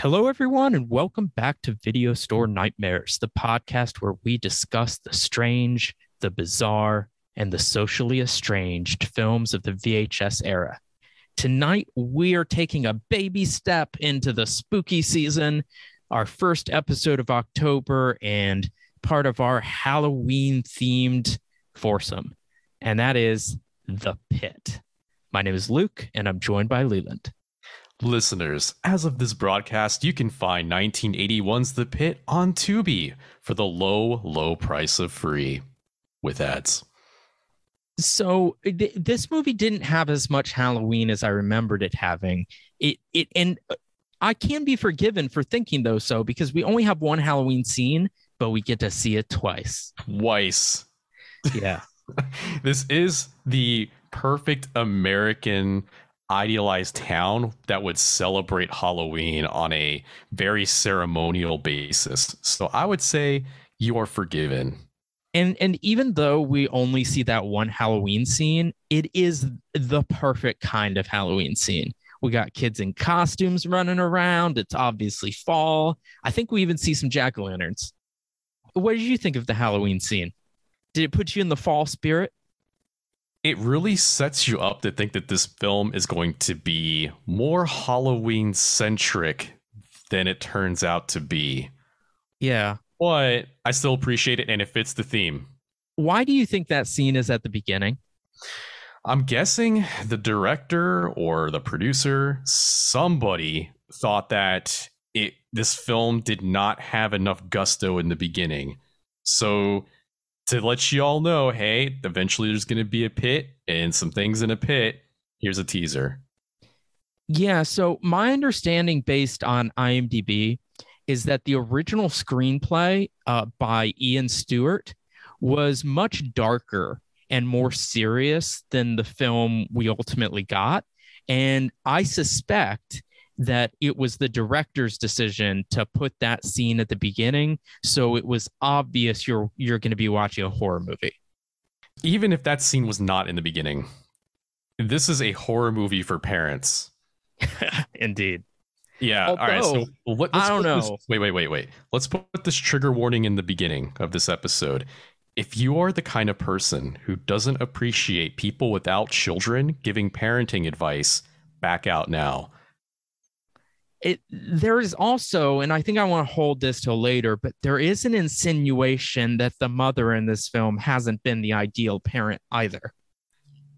Hello, everyone, and welcome back to Video Store Nightmares, the podcast where we discuss the strange, the bizarre, and the socially estranged films of the VHS era. Tonight, we are taking a baby step into the spooky season, our first episode of October, and part of our Halloween themed foursome, and that is The Pit. My name is Luke, and I'm joined by Leland. Listeners, as of this broadcast, you can find 1981's The Pit on Tubi for the low, low price of free with ads. So th- this movie didn't have as much Halloween as I remembered it having. It it and uh, I can be forgiven for thinking though so because we only have one Halloween scene, but we get to see it twice. Twice. Yeah. this is the perfect American idealized town that would celebrate Halloween on a very ceremonial basis. So I would say you are forgiven. And and even though we only see that one Halloween scene, it is the perfect kind of Halloween scene. We got kids in costumes running around. It's obviously fall. I think we even see some jack o' lanterns. What did you think of the Halloween scene? Did it put you in the fall spirit? It really sets you up to think that this film is going to be more Halloween centric than it turns out to be. Yeah. But I still appreciate it and it fits the theme. Why do you think that scene is at the beginning? I'm guessing the director or the producer, somebody thought that it this film did not have enough gusto in the beginning. So to let you all know, hey, eventually there's going to be a pit and some things in a pit. Here's a teaser. Yeah. So, my understanding based on IMDb is that the original screenplay uh, by Ian Stuart was much darker and more serious than the film we ultimately got. And I suspect that it was the director's decision to put that scene at the beginning. So it was obvious you're you're going to be watching a horror movie. Even if that scene was not in the beginning this is a horror movie for parents. Indeed. Yeah Although, all right so let, i don't know this, wait wait wait wait. Let's put this trigger warning in the beginning of this episode. If you are the kind of person who doesn't appreciate people without children giving parenting advice back out now it there is also and i think i want to hold this till later but there is an insinuation that the mother in this film hasn't been the ideal parent either.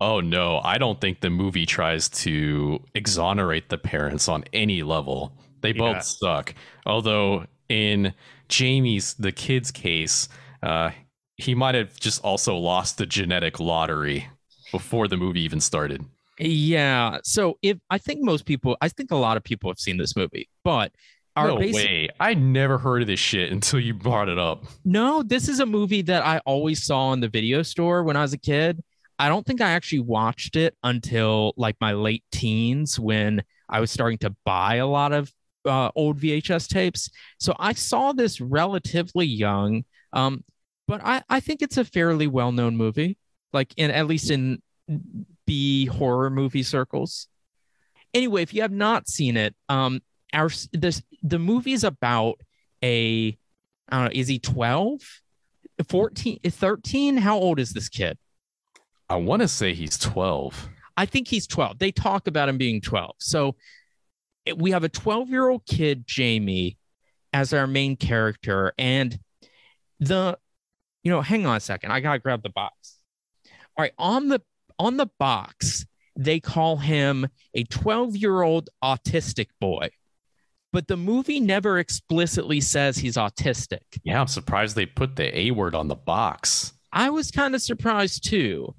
Oh no. I don't think the movie tries to exonerate the parents on any level. They both yeah. suck. Although in jamie's the kid's case uh, he might have just also lost the genetic lottery before the movie even started yeah. So if I think most people, I think a lot of people have seen this movie, but our no basic, way. I never heard of this shit until you brought it up. No, this is a movie that I always saw in the video store when I was a kid. I don't think I actually watched it until like my late teens when I was starting to buy a lot of uh, old VHS tapes. So I saw this relatively young, um, but I, I think it's a fairly well known movie, like in at least in B horror movie circles. Anyway, if you have not seen it, um, our this the movie is about a I don't know, is he 12? 14, 13? How old is this kid? I want to say he's 12. I think he's 12. They talk about him being 12. So we have a 12 year old kid, Jamie, as our main character. And the, you know, hang on a second. I got to grab the box. All right. On the on the box, they call him a 12 year old autistic boy. But the movie never explicitly says he's autistic. Yeah, I'm surprised they put the A word on the box. I was kind of surprised too.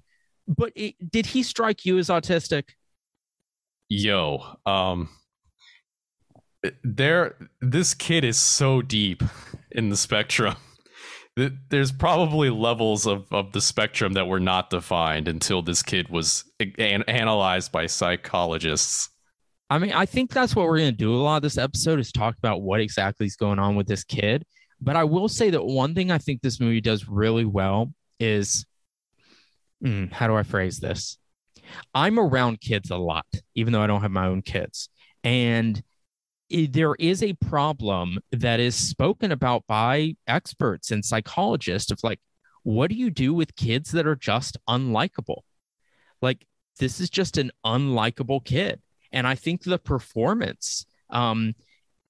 But it, did he strike you as autistic? Yo, um, there, this kid is so deep in the spectrum there's probably levels of, of the spectrum that were not defined until this kid was an- analyzed by psychologists. I mean, I think that's what we're going to do a lot of this episode is talk about what exactly is going on with this kid. But I will say that one thing I think this movie does really well is mm, how do I phrase this? I'm around kids a lot, even though I don't have my own kids. And there is a problem that is spoken about by experts and psychologists of like, what do you do with kids that are just unlikable? Like, this is just an unlikable kid. And I think the performance um,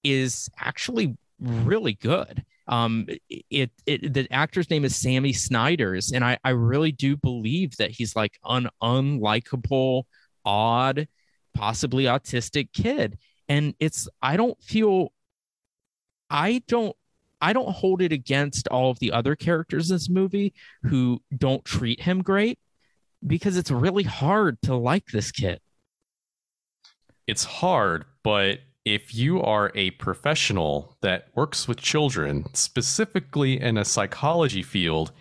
is actually really good. Um, it, it the actor's name is Sammy Snyders, and I, I really do believe that he's like an unlikable, odd, possibly autistic kid. And it's I don't feel I don't I don't hold it against all of the other characters in this movie who don't treat him great because it's really hard to like this kid. It's hard, but if you are a professional that works with children, specifically in a psychology field,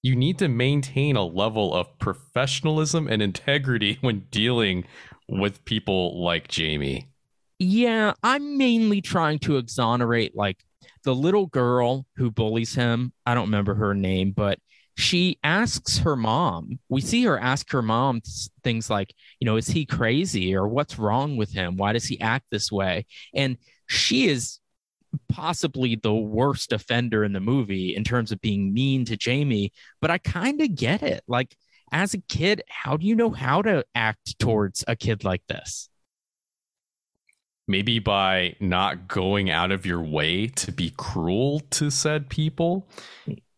you need to maintain a level of professionalism and integrity when dealing with people like Jamie. Yeah, I'm mainly trying to exonerate like the little girl who bullies him. I don't remember her name, but she asks her mom. We see her ask her mom things like, you know, is he crazy or what's wrong with him? Why does he act this way? And she is possibly the worst offender in the movie in terms of being mean to Jamie, but I kind of get it. Like, as a kid, how do you know how to act towards a kid like this? Maybe by not going out of your way to be cruel to said people.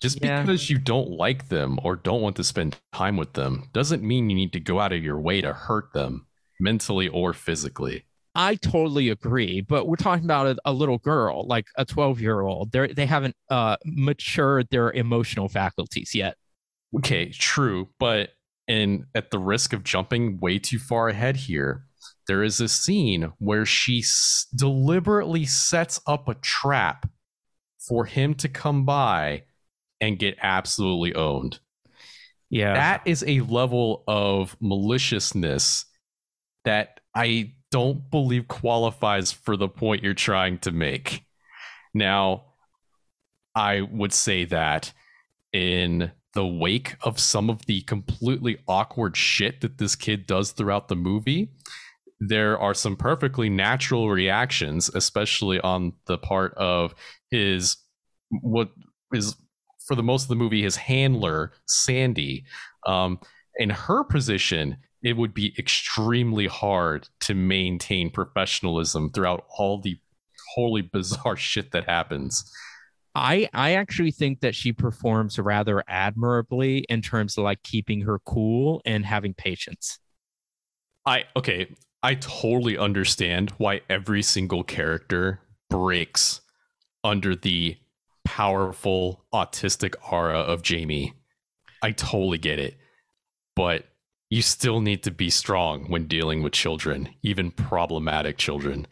Just yeah. because you don't like them or don't want to spend time with them doesn't mean you need to go out of your way to hurt them mentally or physically. I totally agree, but we're talking about a, a little girl, like a 12 year old. They they haven't uh, matured their emotional faculties yet. Okay, true, but and at the risk of jumping way too far ahead here, there is a scene where she s- deliberately sets up a trap for him to come by and get absolutely owned. Yeah. That is a level of maliciousness that I don't believe qualifies for the point you're trying to make. Now, I would say that in the wake of some of the completely awkward shit that this kid does throughout the movie, there are some perfectly natural reactions, especially on the part of his what is for the most of the movie his handler Sandy. Um, in her position, it would be extremely hard to maintain professionalism throughout all the wholly bizarre shit that happens. I I actually think that she performs rather admirably in terms of like keeping her cool and having patience. I okay, I totally understand why every single character breaks under the powerful autistic aura of Jamie. I totally get it. But you still need to be strong when dealing with children, even problematic children.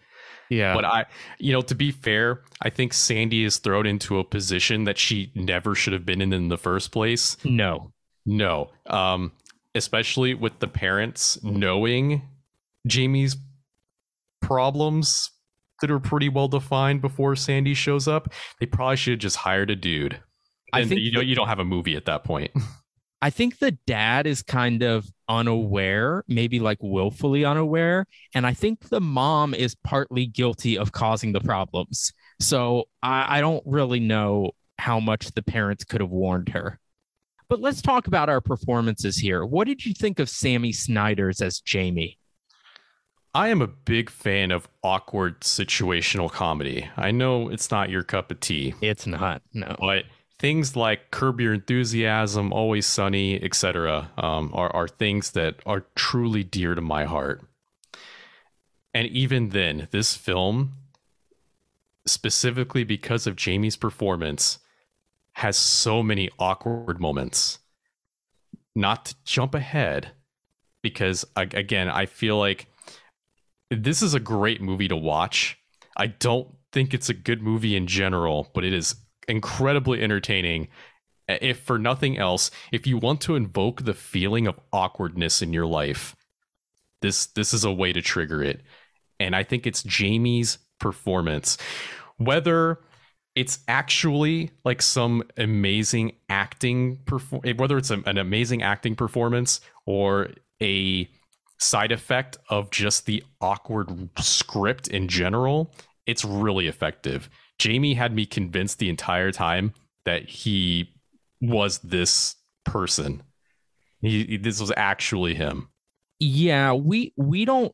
Yeah. But I, you know, to be fair, I think Sandy is thrown into a position that she never should have been in in the first place. No. No. Um, especially with the parents knowing Jamie's problems that are pretty well defined before Sandy shows up. They probably should have just hired a dude. I think you know you don't have a movie at that point. I think the dad is kind of unaware, maybe like willfully unaware. And I think the mom is partly guilty of causing the problems. So I, I don't really know how much the parents could have warned her. But let's talk about our performances here. What did you think of Sammy Snyders as Jamie? I am a big fan of awkward situational comedy. I know it's not your cup of tea. It's not, no. But things like Curb Your Enthusiasm, Always Sunny, etc., um, are, are things that are truly dear to my heart. And even then, this film, specifically because of Jamie's performance, has so many awkward moments. Not to jump ahead, because again, I feel like this is a great movie to watch. I don't think it's a good movie in general, but it is incredibly entertaining. If for nothing else, if you want to invoke the feeling of awkwardness in your life, this this is a way to trigger it. And I think it's Jamie's performance. Whether it's actually like some amazing acting perform whether it's an amazing acting performance or a side effect of just the awkward script in general it's really effective. Jamie had me convinced the entire time that he was this person. He, this was actually him. Yeah, we we don't.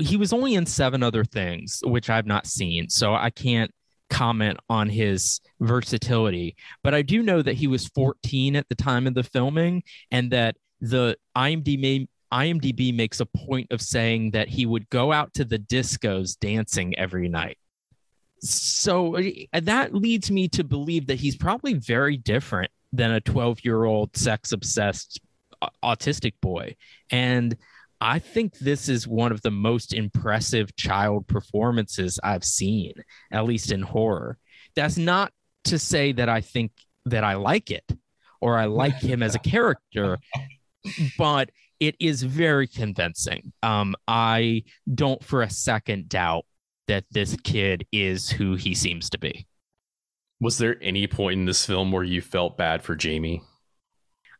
He was only in seven other things, which I've not seen, so I can't comment on his versatility. But I do know that he was 14 at the time of the filming, and that the IMDb IMDb makes a point of saying that he would go out to the discos dancing every night. So uh, that leads me to believe that he's probably very different than a 12 year old sex obsessed autistic boy. And I think this is one of the most impressive child performances I've seen, at least in horror. That's not to say that I think that I like it or I like him as a character, but it is very convincing. Um, I don't for a second doubt that this kid is who he seems to be. Was there any point in this film where you felt bad for Jamie?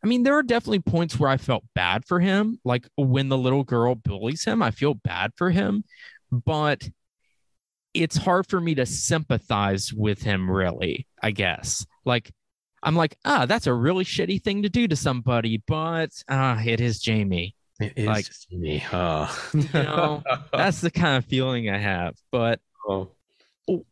I mean, there are definitely points where I felt bad for him. Like when the little girl bullies him, I feel bad for him, but it's hard for me to sympathize with him, really, I guess. Like, I'm like, ah, that's a really shitty thing to do to somebody, but ah, it is Jamie. It is like, Jamie. Oh. you know, that's the kind of feeling I have. But oh.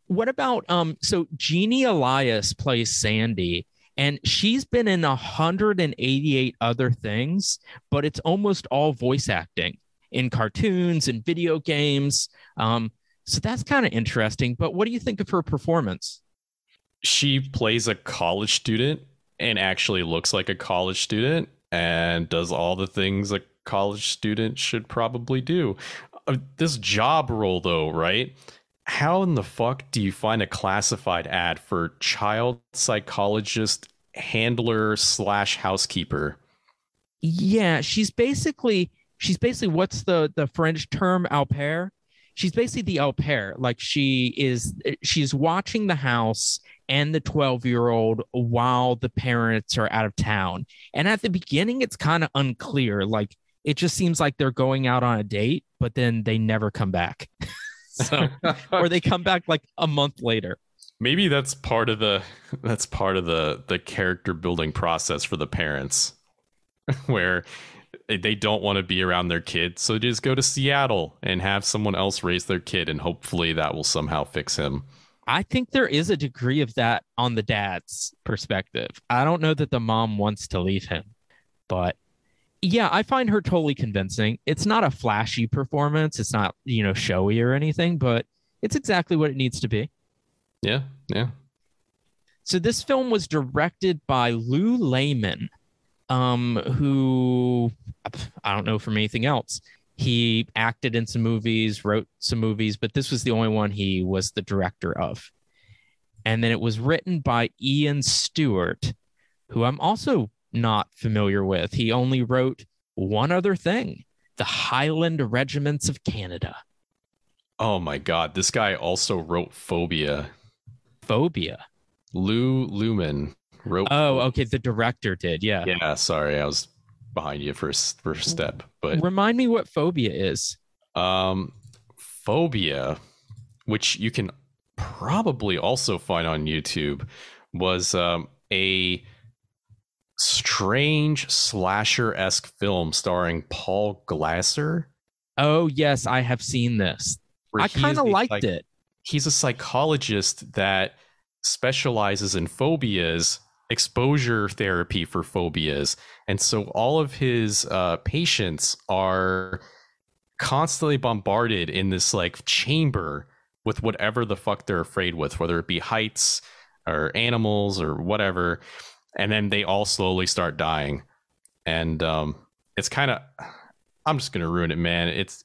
what about um? So Jeannie Elias plays Sandy, and she's been in 188 other things, but it's almost all voice acting in cartoons and video games. Um, so that's kind of interesting. But what do you think of her performance? She plays a college student and actually looks like a college student and does all the things a college student should probably do. Uh, this job role, though, right? How in the fuck do you find a classified ad for child psychologist handler slash housekeeper? Yeah, she's basically she's basically what's the the French term au pair? She's basically the au pair. Like she is she's watching the house and the 12 year old while the parents are out of town. And at the beginning, it's kind of unclear. Like it just seems like they're going out on a date, but then they never come back. so, or they come back like a month later. Maybe that's part of the that's part of the the character building process for the parents, where they don't want to be around their kid, so just go to Seattle and have someone else raise their kid, and hopefully that will somehow fix him. I think there is a degree of that on the dad's perspective. I don't know that the mom wants to leave him, but yeah, I find her totally convincing. It's not a flashy performance, it's not, you know, showy or anything, but it's exactly what it needs to be. Yeah, yeah. So this film was directed by Lew Lehman, um, who I don't know from anything else. He acted in some movies, wrote some movies, but this was the only one he was the director of. And then it was written by Ian Stuart, who I'm also not familiar with. He only wrote one other thing The Highland Regiments of Canada. Oh my God. This guy also wrote Phobia. Phobia. Lew Lehman wrote. Oh, okay. The director did. Yeah. Yeah. Sorry. I was behind you for for a step. But remind me what phobia is. Um, phobia, which you can probably also find on YouTube, was um, a strange slasher esque film starring Paul Glaser. Oh yes, I have seen this. I kind of liked like, it. He's a psychologist that specializes in phobias exposure therapy for phobias. And so all of his uh, patients are constantly bombarded in this like chamber with whatever the fuck they're afraid with, whether it be heights or animals or whatever. And then they all slowly start dying. And um, it's kind of, I'm just going to ruin it, man. It's,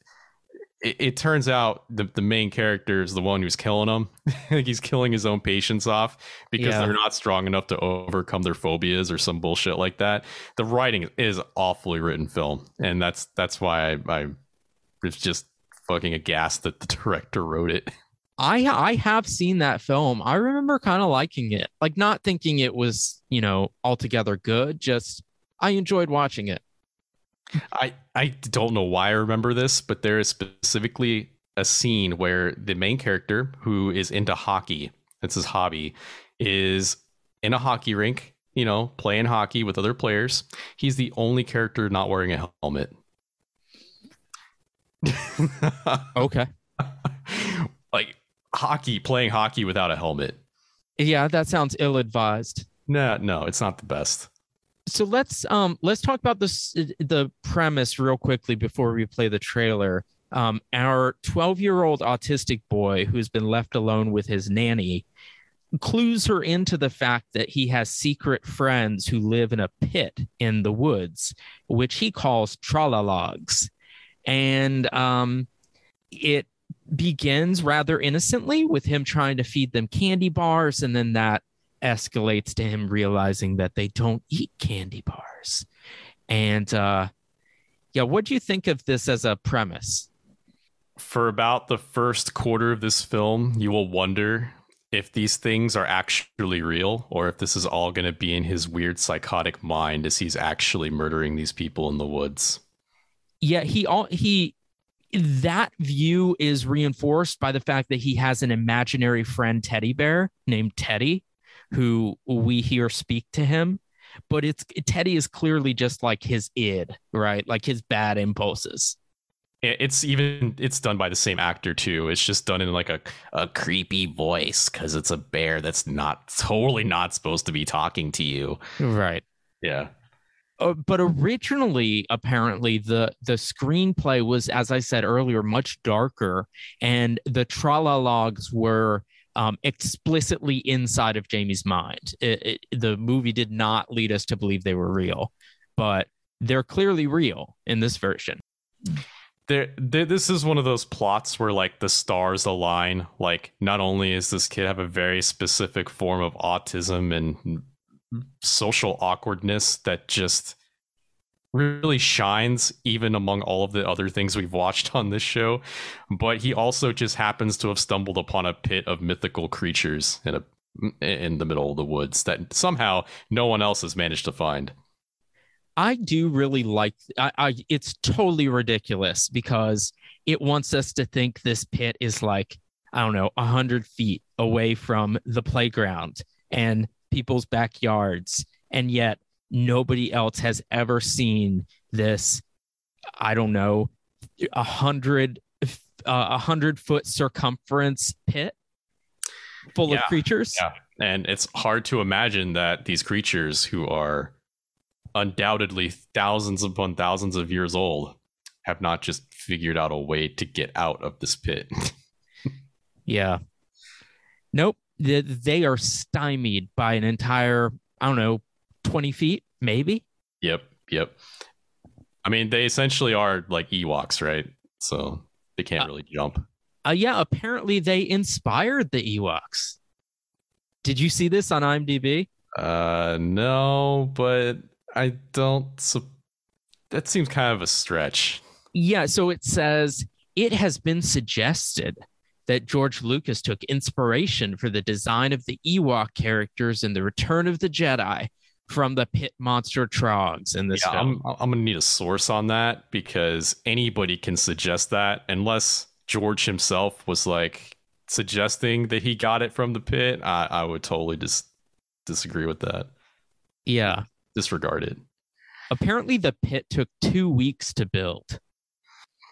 it, it, turns out the, the main character is the one who's killing them. like he's killing his own patients off because yeah. they're not strong enough to overcome their phobias or some bullshit like that. The writing is awfully written film, and that's that's why I, I was just fucking aghast that the director wrote it. I I have seen that film. I remember kind of liking it, like not thinking it was you know altogether good. Just I enjoyed watching it. I I don't know why I remember this, but there is specifically a scene where the main character, who is into hockey, that's his hobby, is in a hockey rink, you know, playing hockey with other players. He's the only character not wearing a helmet. Okay. like hockey, playing hockey without a helmet. Yeah, that sounds ill advised. No, no, it's not the best. So let's um let's talk about this the premise real quickly before we play the trailer. Um, our 12 year old autistic boy who's been left alone with his nanny clues her into the fact that he has secret friends who live in a pit in the woods, which he calls tralalogs. And um, it begins rather innocently with him trying to feed them candy bars, and then that escalates to him realizing that they don't eat candy bars. And uh, yeah, what do you think of this as a premise? For about the first quarter of this film, you will wonder if these things are actually real or if this is all going to be in his weird psychotic mind as he's actually murdering these people in the woods. Yeah, he all he that view is reinforced by the fact that he has an imaginary friend teddy bear named Teddy who we hear speak to him but it's Teddy is clearly just like his id, right? Like his bad impulses. It's even it's done by the same actor too. It's just done in like a, a creepy voice because it's a bear that's not totally not supposed to be talking to you. Right. Yeah. Uh, but originally, apparently, the the screenplay was, as I said earlier, much darker, and the tralalogs were um, explicitly inside of Jamie's mind. It, it, the movie did not lead us to believe they were real, but they're clearly real in this version there, there, this is one of those plots where like the stars align like not only is this kid have a very specific form of autism and social awkwardness that just really shines even among all of the other things we've watched on this show but he also just happens to have stumbled upon a pit of mythical creatures in a in the middle of the woods that somehow no one else has managed to find I do really like I, I it's totally ridiculous because it wants us to think this pit is like I don't know, 100 feet away from the playground and people's backyards. And yet nobody else has ever seen this, I don't know, a hundred, uh, a hundred foot circumference pit full yeah, of creatures. Yeah. And it's hard to imagine that these creatures who are undoubtedly thousands upon thousands of years old have not just figured out a way to get out of this pit. yeah. Nope. They, they are stymied by an entire, I don't know, 20 feet, maybe. Yep. Yep. I mean, they essentially are like Ewoks, right? So they can't uh, really jump. Uh, yeah. Apparently, they inspired the Ewoks. Did you see this on IMDb? Uh, no, but I don't. So that seems kind of a stretch. Yeah. So it says it has been suggested that George Lucas took inspiration for the design of the Ewok characters in The Return of the Jedi from the pit monster trogs in this yeah, film. I'm, I'm to need a source on that because anybody can suggest that unless George himself was like suggesting that he got it from the pit. I, I would totally just disagree with that. Yeah disregard it. Apparently, the pit took two weeks to build.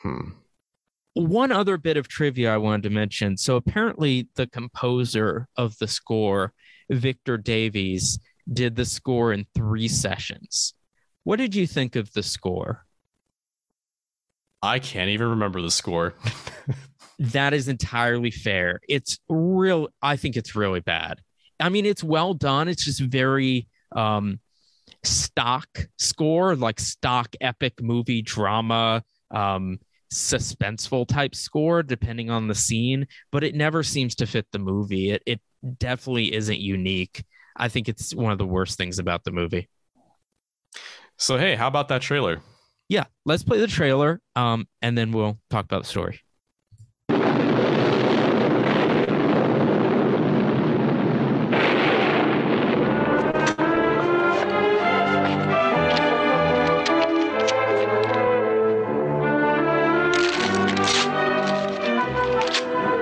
Hmm. One other bit of trivia I wanted to mention. So, apparently, the composer of the score, Victor Davies, did the score in three sessions. What did you think of the score? I can't even remember the score. that is entirely fair. It's real. I think it's really bad. I mean, it's well done. It's just very um, stock score, like stock epic movie drama, um, suspenseful type score, depending on the scene, but it never seems to fit the movie. It, it definitely isn't unique. I think it's one of the worst things about the movie. So, hey, how about that trailer? Yeah, let's play the trailer um, and then we'll talk about the story.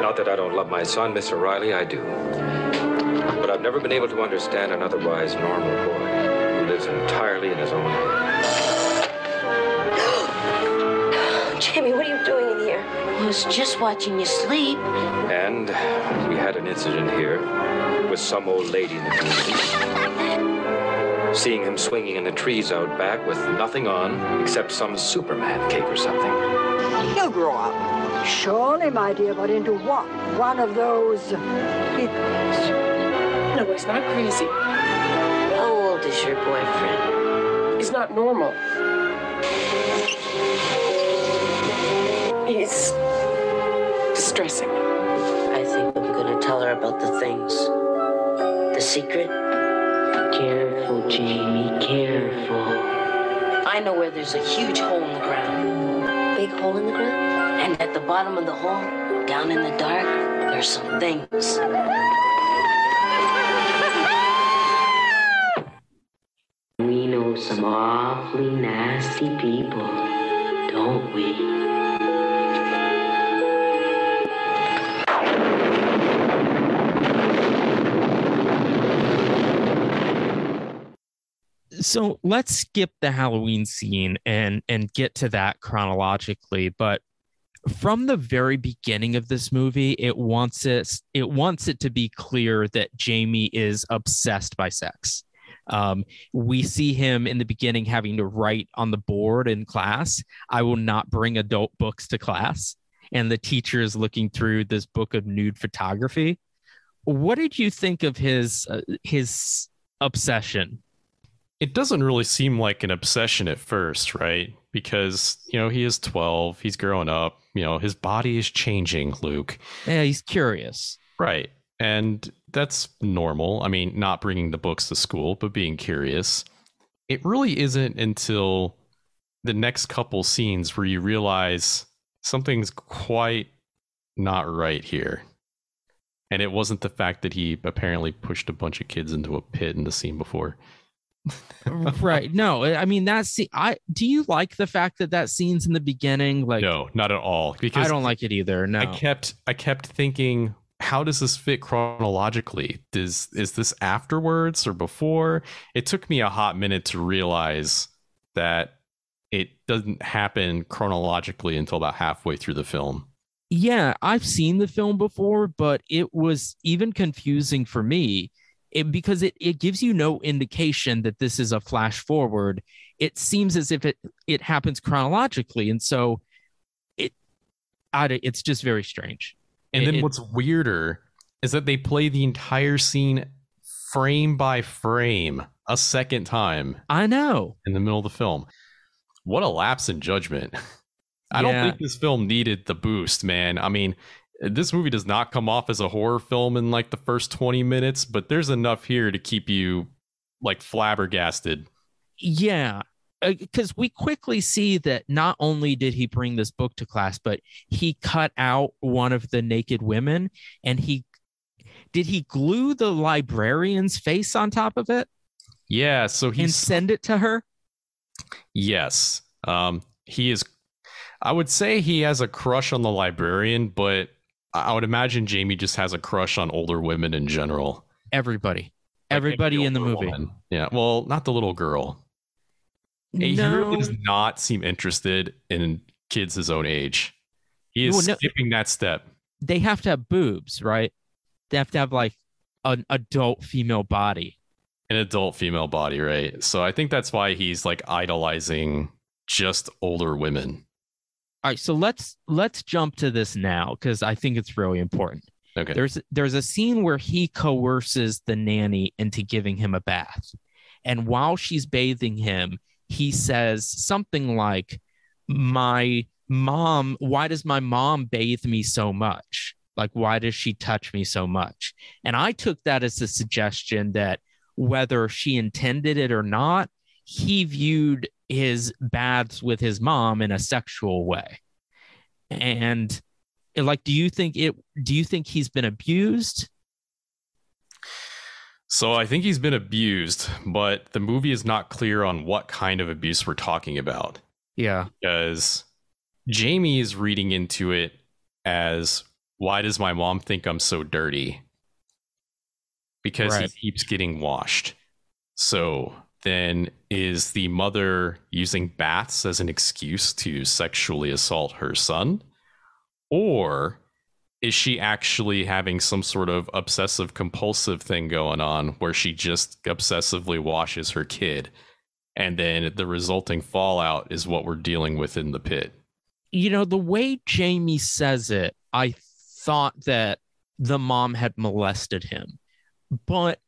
Not that I don't love my son, Mr. Riley, I do. But I've never been able to understand an otherwise normal boy who lives entirely in his own head. Jamie, what are you doing in here? I was just watching you sleep. And we had an incident here with some old lady in the community. Seeing him swinging in the trees out back with nothing on except some Superman cape or something. He'll grow up. Surely, my dear, but into what? One of those uh, hippies. He's not crazy. How old is your boyfriend? He's not normal. He's distressing. I think I'm gonna tell her about the things. The secret? Careful, Jamie, careful. I know where there's a huge hole in the ground. Big hole in the ground? And at the bottom of the hole, down in the dark, there's some things. Awfully nasty people, don't we? so let's skip the Halloween scene and and get to that chronologically. But from the very beginning of this movie, it wants it it wants it to be clear that Jamie is obsessed by sex. Um, we see him in the beginning having to write on the board in class, "I will not bring adult books to class," and the teacher is looking through this book of nude photography. What did you think of his uh, his obsession it doesn't really seem like an obsession at first, right? Because, you know, he is 12, he's growing up, you know, his body is changing, Luke. Yeah, he's curious. Right. And that's normal. I mean, not bringing the books to school, but being curious. It really isn't until the next couple scenes where you realize something's quite not right here. And it wasn't the fact that he apparently pushed a bunch of kids into a pit in the scene before right. No, I mean that's see. I do you like the fact that that scene's in the beginning? Like, no, not at all. Because I don't like it either. No, I kept I kept thinking, how does this fit chronologically? Does is this afterwards or before? It took me a hot minute to realize that it doesn't happen chronologically until about halfway through the film. Yeah, I've seen the film before, but it was even confusing for me it, because it, it gives you no indication that this is a flash forward. It seems as if it it happens chronologically, and so it I, it's just very strange. And it, then what's weirder is that they play the entire scene frame by frame a second time. I know in the middle of the film. What a lapse in judgment. I yeah. don't think this film needed the boost, man. I mean, this movie does not come off as a horror film in like the first 20 minutes, but there's enough here to keep you like flabbergasted. Yeah. Because uh, we quickly see that not only did he bring this book to class, but he cut out one of the naked women and he did he glue the librarian's face on top of it? Yeah. So he and send it to her. Yes. Um, he is I would say he has a crush on the librarian, but I would imagine Jamie just has a crush on older women in general. Everybody, everybody in the movie. Woman. Yeah, well, not the little girl. No. He does not seem interested in kids his own age. He is well, no, skipping that step. They have to have boobs, right? They have to have like an adult female body. An adult female body, right? So I think that's why he's like idolizing just older women. All right, so let's let's jump to this now because I think it's really important. Okay. There's there's a scene where he coerces the nanny into giving him a bath. And while she's bathing him, he says something like, My mom, why does my mom bathe me so much? Like, why does she touch me so much? And I took that as a suggestion that whether she intended it or not, he viewed his baths with his mom in a sexual way. And like, do you think it, do you think he's been abused? So I think he's been abused, but the movie is not clear on what kind of abuse we're talking about. Yeah. Because Jamie is reading into it as why does my mom think I'm so dirty? Because Right. he keeps getting washed. So then is the mother using baths as an excuse to sexually assault her son? Or is she actually having some sort of obsessive compulsive thing going on where she just obsessively washes her kid? And then the resulting fallout is what we're dealing with in the pit. you know, the way Jamie says it, I thought that the mom had molested him. But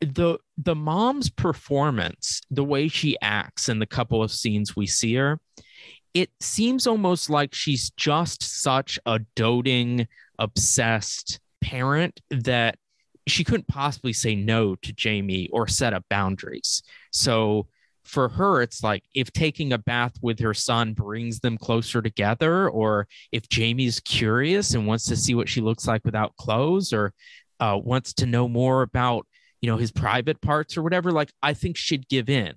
the the mom's performance, the way she acts in the couple of scenes we see her, it seems almost like she's just such a doting, obsessed parent that she couldn't possibly say no to Jamie or set up boundaries. So for her, it's like if taking a bath with her son brings them closer together, or if Jamie's curious and wants to see what she looks like without clothes, or uh, wants to know more about, you know, his private parts or whatever, like I think she'd give in.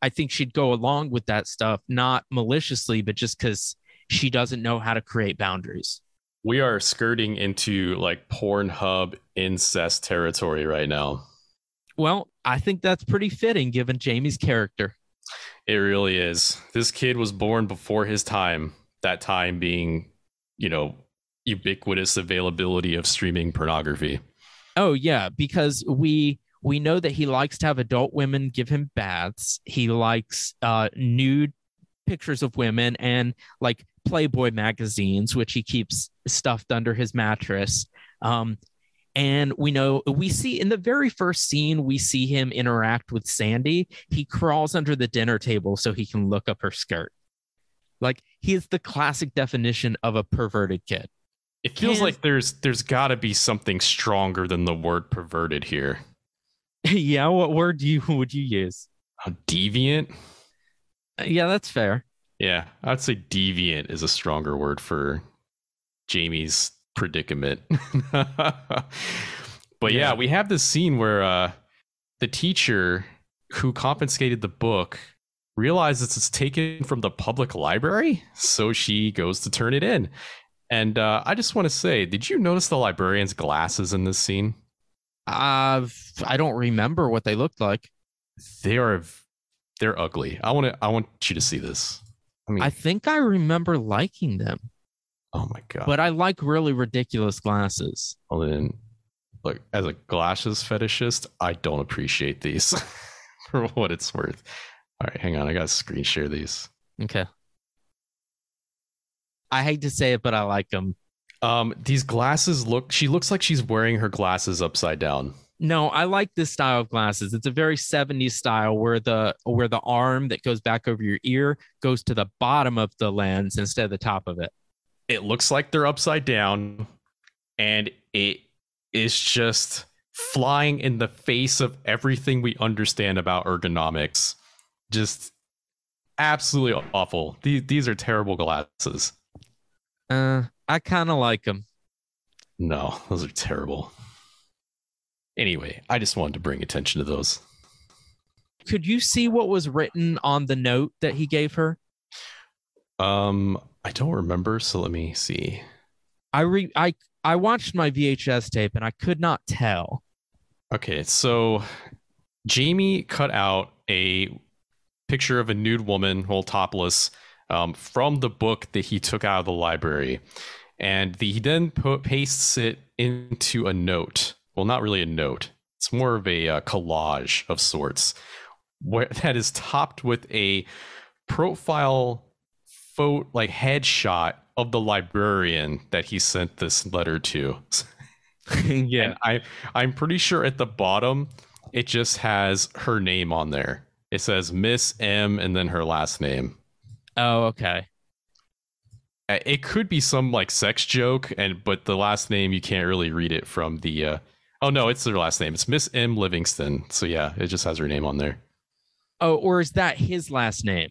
I think she'd go along with that stuff, not maliciously, but just because she doesn't know how to create boundaries. We are skirting into like Pornhub incest territory right now. Well, I think that's pretty fitting given Jamie's character. It really is. This kid was born before his time, that time being, you know, ubiquitous availability of streaming pornography. Oh yeah, because we we know that he likes to have adult women give him baths. He likes uh nude pictures of women and like Playboy magazines, which he keeps stuffed under his mattress. Um and we know we see in the very first scene we see him interact with Sandy. He crawls under the dinner table so he can look up her skirt. Like he is the classic definition of a perverted kid. It feels like there's there's got to be something stronger than the word perverted here. yeah, what word do you would you use? Uh, deviant? Yeah, that's fair. Yeah, I'd say deviant is a stronger word for Jamie's predicament. but yeah. Yeah. we have this scene where uh, the teacher who confiscated the book realizes it's taken from the public library, so she goes to turn it in. And uh, I just want to say, did you notice the librarian's glasses in this scene? Uh, I don't remember what they looked like. They are they're ugly. I want to I want you to see this. I mean, I think I remember liking them, oh my god! but I like really ridiculous glasses. Well, then, look, as a glasses fetishist, I don't appreciate these for what it's worth. All right, hang on. I got to screen share these. Okay. I hate to say it, but I like them. Um, these glasses look, she looks like she's wearing her glasses upside down. No, I like this style of glasses. It's a very 70s style where the where the arm that goes back over your ear goes to the bottom of the lens instead of the top of it. It looks like they're upside down and it is just flying in the face of everything we understand about ergonomics. Just absolutely awful. These, these are terrible glasses. Uh, I kind of like them. No, those are terrible. Anyway, I just wanted to bring attention to those. Could you see what was written on the note that he gave her? Um, I don't remember, so let me see. I re I I watched my VHS tape and I could not tell. Okay, so Jamie cut out a picture of a nude woman, well, topless, um, from the book that he took out of the library, and the, he then put, pastes it into a note. Well, not really a note. It's more of a uh, collage of sorts, where that is topped with a profile photo, like headshot of the librarian that he sent this letter to. yeah. And I I'm pretty sure at the bottom it just has her name on there. It says Miss M and then her last name. Oh, okay. It could be some like sex joke and but the last name you can't really read it from the uh Oh no, it's their last name. It's Miss M Livingston. So yeah, it just has her name on there. Oh, or is that his last name?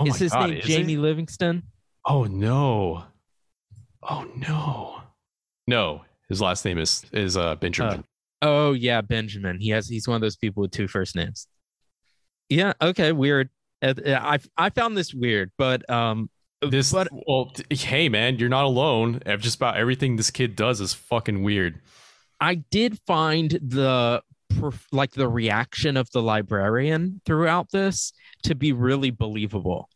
Oh is his God, name is Jamie it? Livingston? Oh no. Oh no. No, his last name is is uh Benjamin. Oh yeah, Benjamin. He has he's one of those people with two first names. Yeah, okay, weird. Uh, I I found this weird, but um This, But- well, hey man, you're not alone. Uh, Just about everything this kid does is fucking weird. I did find the perf- like the reaction of the librarian throughout this to be really believable.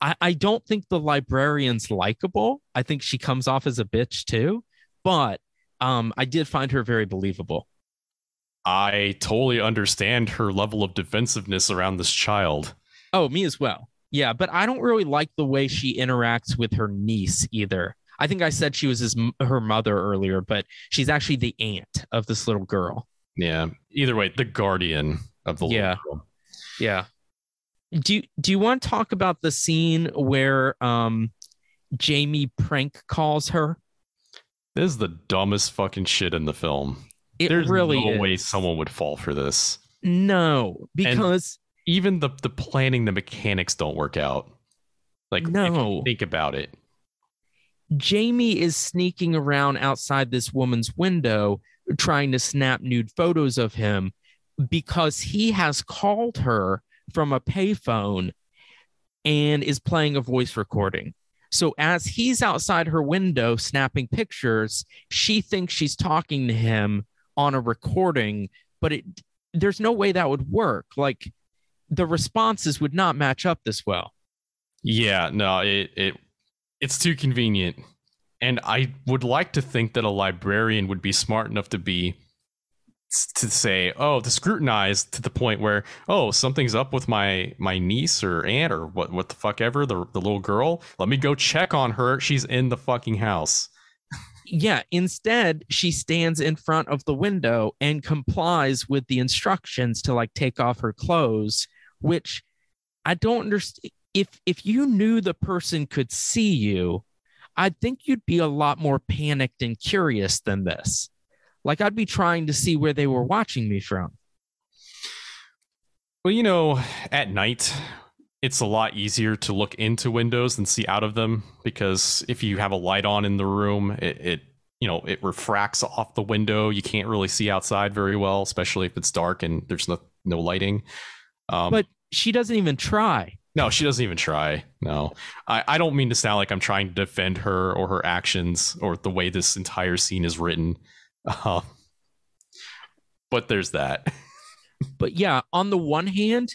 I, I don't think the librarian's likable. I think she comes off as a bitch too, but um, I did find her very believable. I totally understand her level of defensiveness around this child. Oh, me as well. Yeah, but I don't really like the way she interacts with her niece either. I think I said she was his, her mother earlier, but she's actually the aunt of this little girl. Yeah. Either way, the guardian of the Yeah. girl. Yeah. Do you, do you want to talk about the scene where um Jamie prank calls her? This is the dumbest fucking shit in the film. It There's really no is. way someone would fall for this. No, because Even the the planning, the mechanics don't work out. Like No. think about it. Jamie is sneaking around outside this woman's window trying to snap nude photos of him because he has called her from a payphone and is playing a voice recording. So as he's outside her window snapping pictures, she thinks she's talking to him on a recording, but it there's no way that would work. Like the responses would not match up this well. Yeah, no, it it it's too convenient. And I would like to think that a librarian would be smart enough to be to say, oh, to scrutinize to the point where, oh, something's up with my my niece or aunt or what what the fuck ever, the the little girl. Let me go check on her. She's in the fucking house. yeah, instead, she stands in front of the window and complies with the instructions to like take off her clothes, which I don't understand. If if you knew the person could see you, I think you'd be a lot more panicked and curious than this. Like I'd be trying to see where they were watching me from. Well, you know, at night, it's a lot easier to look into windows than see out of them because if you have a light on in the room, it, it you know it refracts off the window. You can't really see outside very well, especially if it's dark and there's no no lighting. Um, But she doesn't even try. No, she doesn't even try. No, I, I don't mean to sound like I'm trying to defend her or her actions or the way this entire scene is written. Uh, but there's that. But yeah, on the one hand,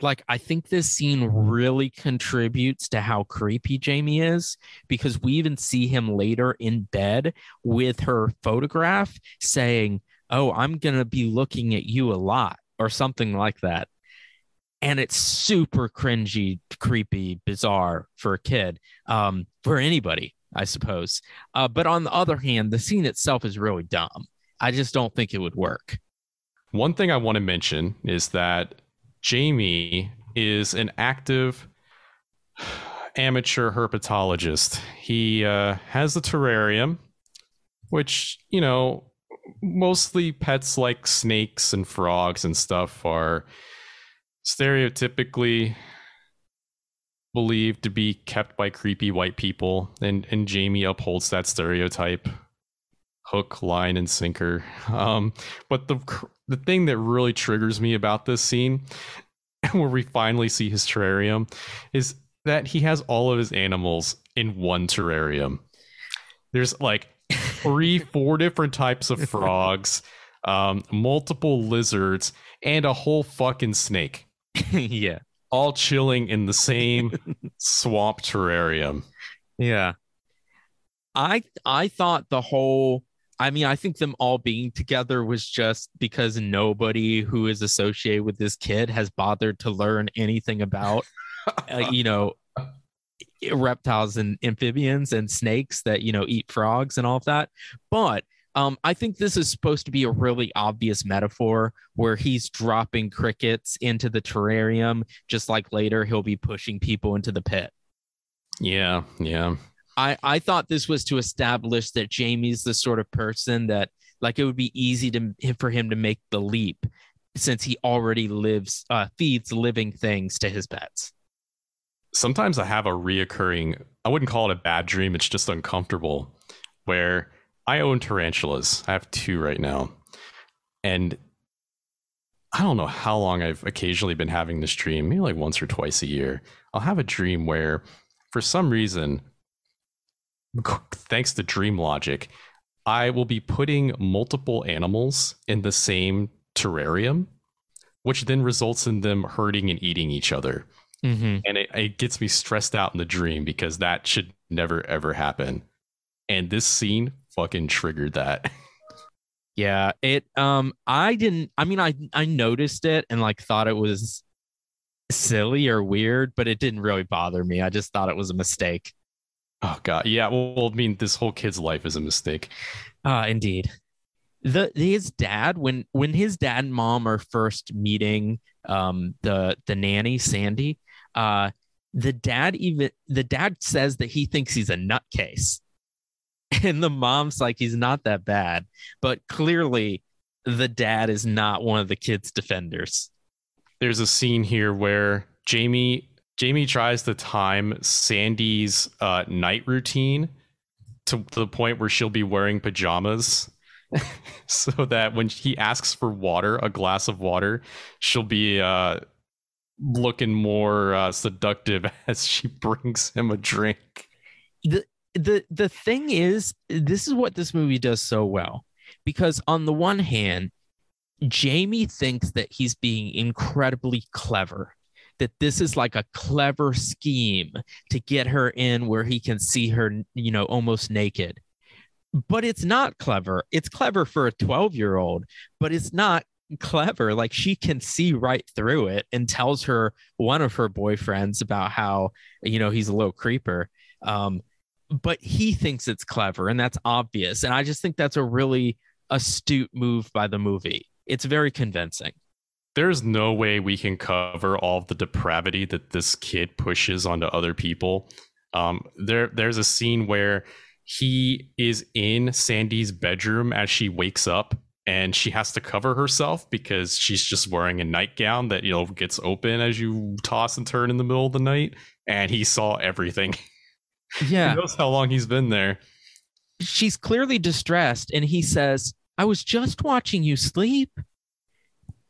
like I think this scene really contributes to how creepy Jamie is because we even see him later in bed with her photograph saying, "Oh, I'm going to be looking at you a lot" or something like that. And it's super cringy, creepy, bizarre for a kid, um, for anybody, I suppose. Uh, but on the other hand, the scene itself is really dumb. I just don't think it would work. One thing I want to mention is that Jamie is an active amateur herpetologist. He uh, has a terrarium, which, you know, mostly pets like snakes and frogs and stuff are stereotypically believed to be kept by creepy white people. And, and Jamie upholds that stereotype hook, line, and sinker. Um, but the the thing that really triggers me about this scene, where we finally see his terrarium, is that he has all of his animals in one terrarium. There's like three, four different types of frogs, um, multiple lizards, and a whole fucking snake, yeah. all chilling in the same swamp terrarium. Yeah. I I thought the whole I mean, I think them all being together was just because nobody who is associated with this kid has bothered to learn anything about, uh, you know, reptiles and amphibians and snakes that, you know, eat frogs and all of that. But um, I think this is supposed to be a really obvious metaphor where he's dropping crickets into the terrarium, just like later he'll be pushing people into the pit. Yeah, yeah. I, I thought this was to establish that Jamie's the sort of person that like it would be easy to for him to make the leap since he already lives uh, feeds living things to his pets. sometimes I have a reoccurring, I wouldn't call it a bad dream, it's just uncomfortable, where I own tarantulas. I have two right now. And I don't know how long I've occasionally been having this dream, maybe like once or twice a year. I'll have a dream where for some reason, thanks to dream logic, I will be putting multiple animals in the same terrarium, which then results in them hurting and eating each other. Mm-hmm. And it, it gets me stressed out in the dream because that should never ever happen. And this scene fucking triggered that. Yeah, it um I didn't I mean I I noticed it and like thought it was silly or weird, but it didn't really bother me. I just thought it was a mistake. Oh god. Yeah, well, I mean this whole kid's life is a mistake. Uh indeed. The his dad when when his dad and mom are first meeting um the the nanny Sandy, uh the dad even the dad says that he thinks he's a nutcase. And the mom's like he's not that bad, but clearly the dad is not one of the kids defenders. There's a scene here where Jamie Jamie tries to time Sandy's uh, night routine to, to the point where she'll be wearing pajamas so that when he asks for water, a glass of water, she'll be uh, looking more uh, seductive as she brings him a drink. the the the thing is this is what this movie does so well because on the one hand jamie thinks that he's being incredibly clever that this is like a clever scheme to get her in where he can see her you know almost naked. But it's not clever. It's clever for a 12 year old but it's not clever. Like she can see right through it and tells her one of her boyfriends about how you know he's a little creeper. Um but he thinks it's clever and that's obvious and i just think that's a really astute move by the movie. It's very convincing. There's no way we can cover all the depravity that this kid pushes onto other people. Um, there, there's a scene where he is in Sandy's bedroom as she wakes up and she has to cover herself because she's just wearing a nightgown that you know gets open as you toss and turn in the middle of the night and he saw everything yeah. Who knows how long he's been there? she's clearly distressed and he says i was just watching you sleep.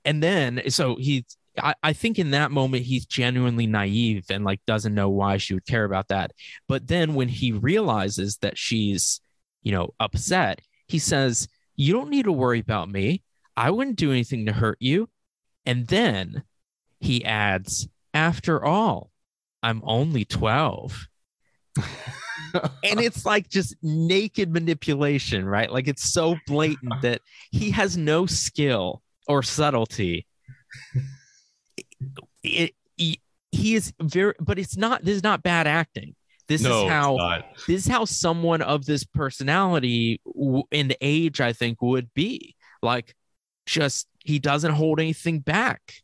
And then so he I, I think in that moment he's genuinely naive and like doesn't know why she would care about that. But then when he realizes that she's you know upset he says you don't need to worry about me. I wouldn't do anything to hurt you. And then he adds after all i'm only 12 and it's like just naked manipulation, right? Like it's so blatant that he has no skill or subtlety. It, he, he is very, but it's not. This is not bad acting. This no, is how this is how someone of this personality w- and age, I think, would be. Like, just he doesn't hold anything back.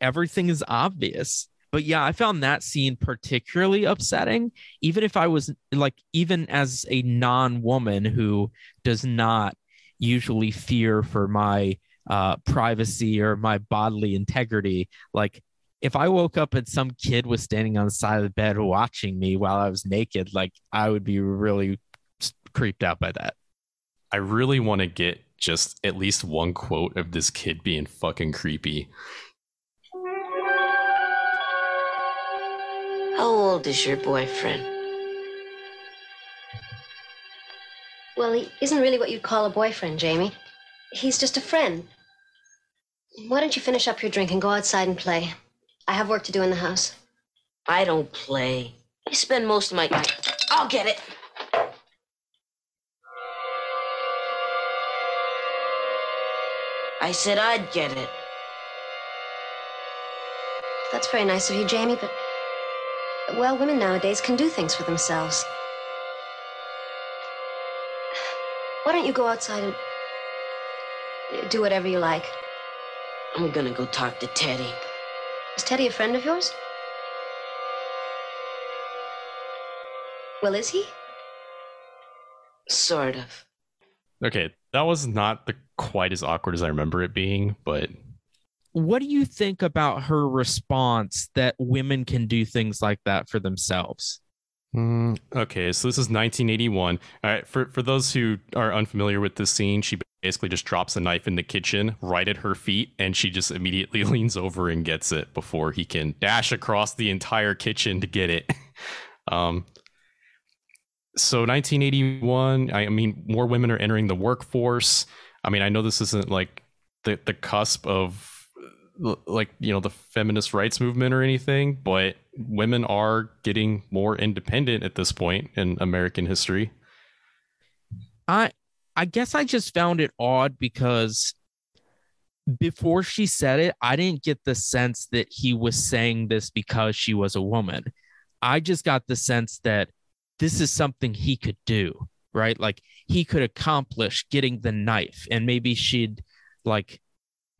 Everything is obvious. But yeah, I found that scene particularly upsetting. Even if I was like, even as a non woman who does not usually fear for my uh, privacy or my bodily integrity, like if I woke up and some kid was standing on the side of the bed watching me while I was naked, like I would be really creeped out by that. I really want to get just at least one quote of this kid being fucking creepy. Old is your boyfriend? Well, he isn't really what you'd call a boyfriend, Jamie. He's just a friend. Why don't you finish up your drink and go outside and play? I have work to do in the house. I don't play. I spend most of my time. I'll get it. I said I'd get it. That's very nice of you, Jamie, but. Well, women nowadays can do things for themselves. Why don't you go outside and do whatever you like? I'm gonna go talk to Teddy. Is Teddy a friend of yours? Well, is he? Sort of. Okay, that was not the quite as awkward as I remember it being, but What do you think about her response that women can do things like that for themselves? Mm, okay, so this is 1981. All right, for for those who are unfamiliar with this scene, she basically just drops a knife in the kitchen right at her feet, and she just immediately leans over and gets it before he can dash across the entire kitchen to get it. Um, so 1981, I mean, more women are entering the workforce. I mean, I know this isn't like the the cusp of like you know the feminist rights movement or anything, but women are getting more independent at this point in American history. I I guess I just found it odd because before she said it, I didn't get the sense that he was saying this because she was a woman. I just got the sense that this is something he could do, right? Like he could accomplish getting the knife and maybe she'd like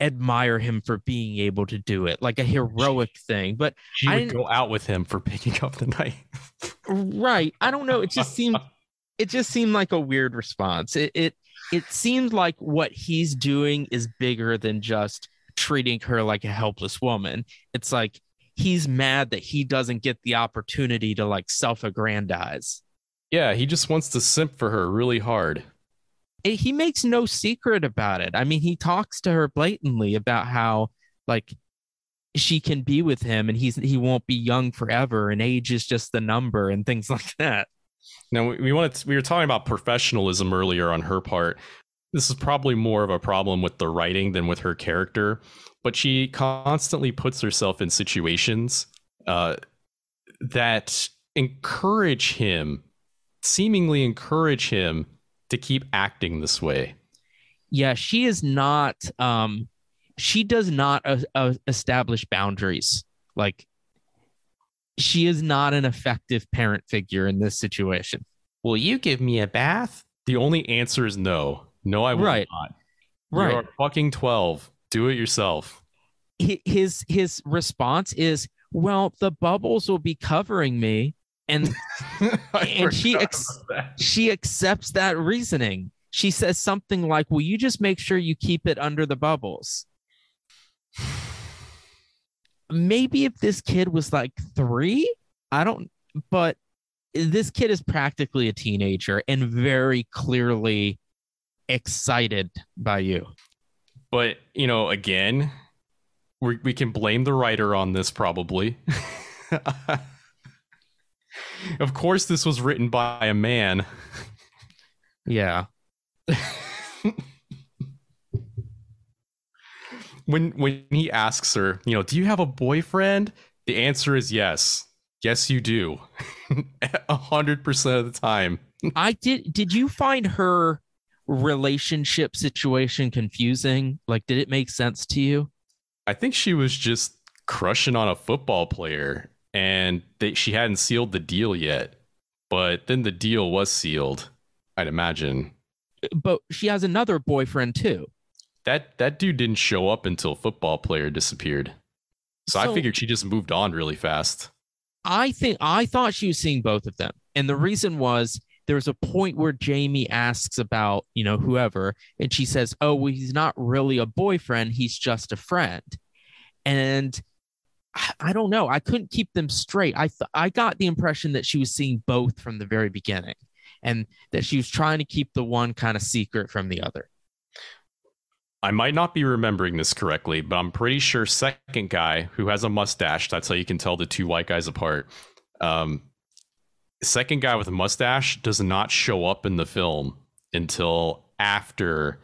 admire him for being able to do it, like a heroic thing. But She I would go out with him for picking up the knife. right, I don't know. It just seemed it just seemed like a weird response. It it it seemed like what he's doing is bigger than just treating her like a helpless woman. It's like he's mad that he doesn't get the opportunity to like self-aggrandize. yeah, he just wants to simp for her really hard. He makes no secret about it. I mean, he talks to her blatantly about how like she can be with him and he's he won't be young forever and age is just the number and things like that. Now we, we wanted to, we were talking about professionalism earlier on her part. This is probably more of a problem with the writing than with her character, but she constantly puts herself in situations uh, that encourage him, seemingly encourage him to keep acting this way. Yeah, she is not um she does not uh, uh, establish boundaries. Like she is not an effective parent figure in this situation. Will you give me a bath? The only answer is no. No, I will Right. not. Right. You're fucking 12. Do it yourself. his his response is, "Well, the bubbles will be covering me." And And she ex- she accepts that reasoning. She says something like, Will you just make sure you keep it under the bubbles? Maybe if this kid was like three, I don't, but this kid is practically a teenager and very clearly excited by you. But you know, again, we we can blame the writer on this probably. of course, this was written by a man. Yeah. When when he asks her, you know, do you have a boyfriend? The answer is yes. Yes, you do. A hundred percent of the time. I did. Did you find her relationship situation confusing? Like, did it make sense to you? I think she was just crushing on a football player, and they, she hadn't sealed the deal yet. But then the deal was sealed. I'd imagine But she has another boyfriend too. that that dude didn't show up until football player disappeared. So, I figured she just moved on really fast. I think I thought she was seeing both of them. And the reason was there was a point where Jamie asks about, you know, whoever, and she says, Oh, well, he's not really a boyfriend, he's just a friend. And I- don't know. I couldn't keep them straight. I th- I got the impression that she was seeing both from the very beginning and that she was trying to keep the one kind of secret from the other. I might not be remembering this correctly, but I'm pretty sure second guy who has a mustache. That's how you can tell the two white guys apart. Um, second guy with a mustache does not show up in the film until after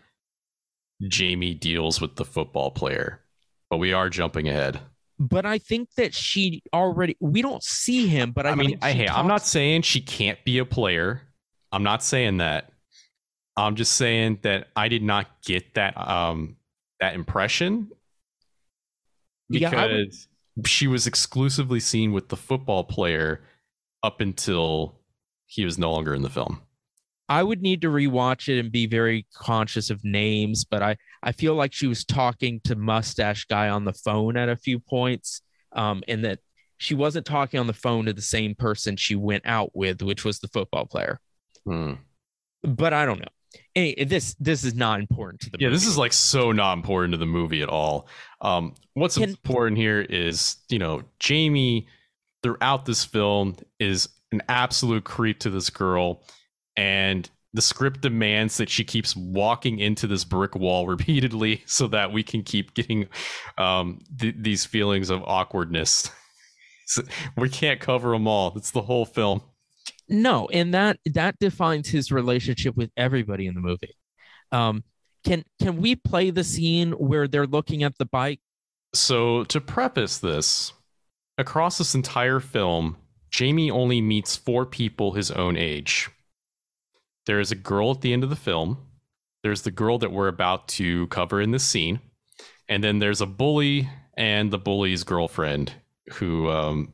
Jamie deals with the football player. But we are jumping ahead. But I think that she already we don't see him, but I, I, mean, I, hey, I'm not saying she can't be a player. I'm not saying that. I'm just saying that I did not get that um that impression Yeah, would- because she was exclusively seen with the football player up until he was no longer in the film. I would need to rewatch it and be very conscious of names, but I I feel like she was talking to mustache guy on the phone at a few points, um, and that she wasn't talking on the phone to the same person she went out with, which was the football player. Hmm. But I don't know. Hey, this this is not important to the Yeah, this movie. is like so not important to the movie at all. Um, what's Can- important here is, you know, Jamie throughout this film is an absolute creep to this girl, and the script demands that she keeps walking into this brick wall repeatedly so that we can keep getting um, th- these feelings of awkwardness. we can't cover them all. It's the whole film. No, and that that defines his relationship with everybody in the movie. Um, can can we play the scene where they're looking at the bike? So to preface this, across this entire film, Jamie only meets four people his own age. There is a girl at the end of the film. There's the girl that we're about to cover in this scene, and then there's a bully and the bully's girlfriend who um,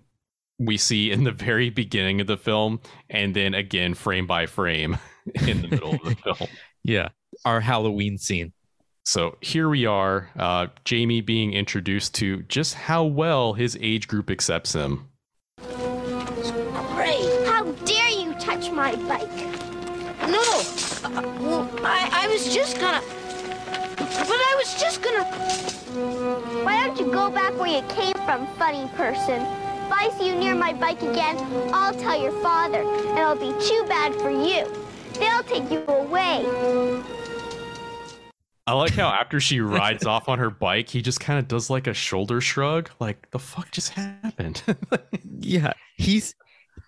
we see in the very beginning of the film, and then again frame by frame in the middle of the film. Yeah, our Halloween scene. So here we are, uh, Jamie being introduced to just how well his age group accepts him. Great. How dare you touch my bike? No. Uh, well, I, I was just gonna. But I was just gonna. Why don't you go back where you came from, funny person? If I see you near my bike again, I'll tell your father, and it'll be too bad for you. They'll take you away. I like how after she rides off on her bike, he just kind of does like a shoulder shrug, like the fuck just happened. yeah, he's.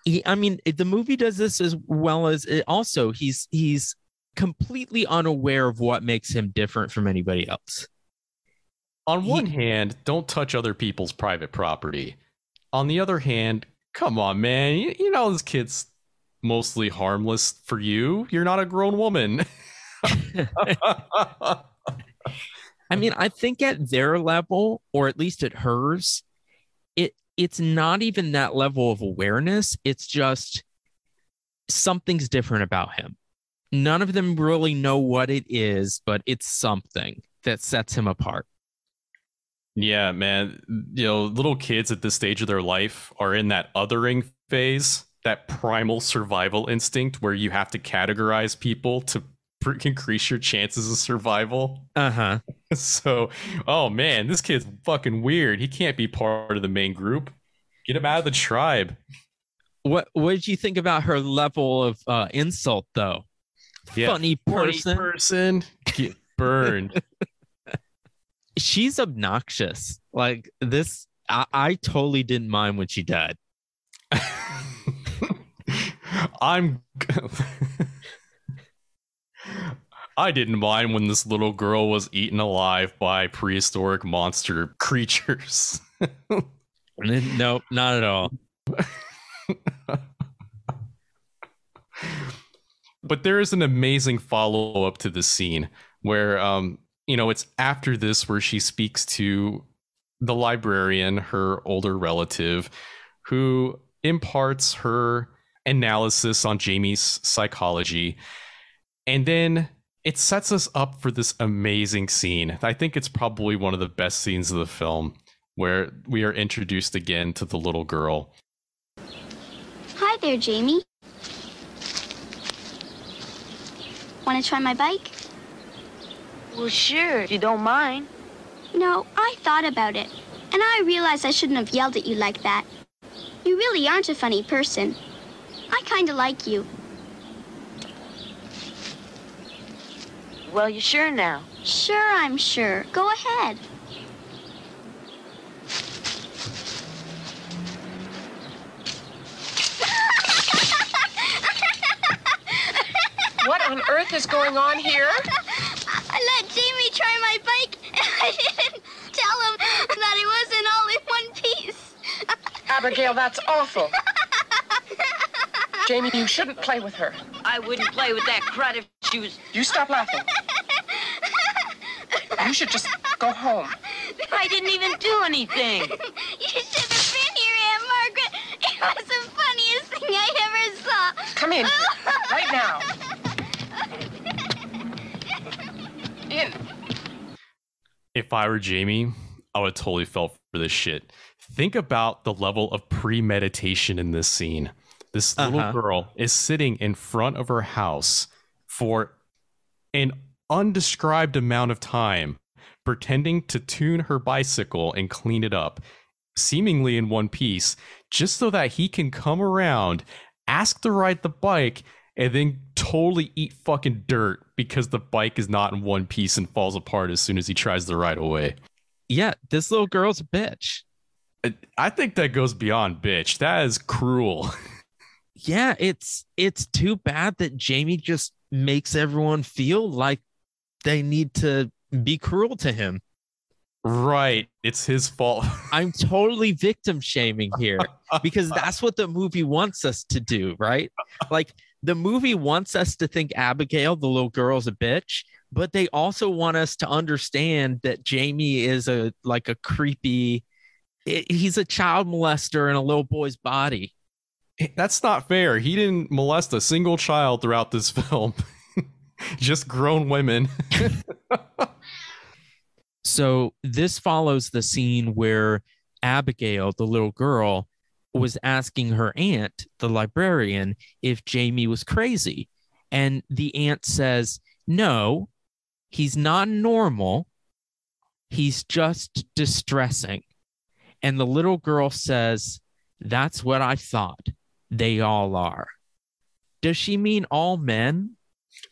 He, I mean, the movie does this as well as it also he's he's completely unaware of what makes him different from anybody else. On one he, hand, don't touch other people's private property. On the other hand, come on, man, you, you know this kid's mostly harmless for you. You're not a grown woman. I mean, I think at their level, or at least at hers, it's not even that level of awareness. It's just something's different about him. None of them really know what it is, but it's something that sets him apart. Yeah, man. You know, little kids at this stage of their life are in that othering phase, that primal survival instinct where you have to categorize people to increase your chances of survival. Uh huh. So, oh man, this kid's fucking weird. He can't be part of the main group. Get him out of the tribe. What What did you think about her level of uh, insult, though? Yeah, funny person. person get burned. She's obnoxious. Like this, I, I totally didn't mind when she died. I'm. I didn't mind when this little girl was eaten alive by prehistoric monster creatures. nope, not at all. but there is an amazing follow up to this scene where, um, you know, it's after this where she speaks to the librarian, her older relative, who imparts her analysis on Jamie's psychology. And then it sets us up for this amazing scene. I think it's probably one of the best scenes of the film where we are introduced again to the little girl. Hi there, Jamie. Want to try my bike? Well, sure, if you don't mind. No, I thought about it, and I realized I shouldn't have yelled at you like that. You really aren't a funny person. I kind of like you. Well, you sure now? Sure, I'm sure. Go ahead. what on earth is going on here? I let Jamie try my bike, and I didn't tell him that it wasn't all in one piece. Abigail, that's awful. Jamie, you shouldn't play with her. I wouldn't play with that crud if she was. You stop laughing. You should just go home. I didn't even do anything. You should have been here, Aunt Margaret. It was the funniest thing I ever saw. Come in, right now. In. If I were Jamie, I would totally fell for this shit. Think about the level of premeditation in this scene. This little uh-huh. girl is sitting in front of her house for an undescribed amount of time, pretending to tune her bicycle and clean it up, seemingly in one piece, just so that he can come around, ask to ride the bike, and then totally eat fucking dirt because the bike is not in one piece and falls apart as soon as he tries to ride away. Yeah, this little girl's a bitch. I think that goes beyond bitch. That is cruel. Yeah, it's it's too bad that Jamie just makes everyone feel like they need to be cruel to him. Right. It's his fault. I'm totally victim shaming here because that's what the movie wants us to do, right? Like the movie wants us to think Abigail, the little girl's a bitch, but they also want us to understand that Jamie is a like a creepy he's a child molester in a little boy's body. Eh, that's not fair. He didn't molest a single child throughout this film. Just grown women. so this follows the scene where Abigail, the little girl, was asking her aunt, the librarian, if Jamie was crazy. And the aunt says, No, he's not normal. He's just distressing. And the little girl says, That's what I thought they all are. Does she mean all men?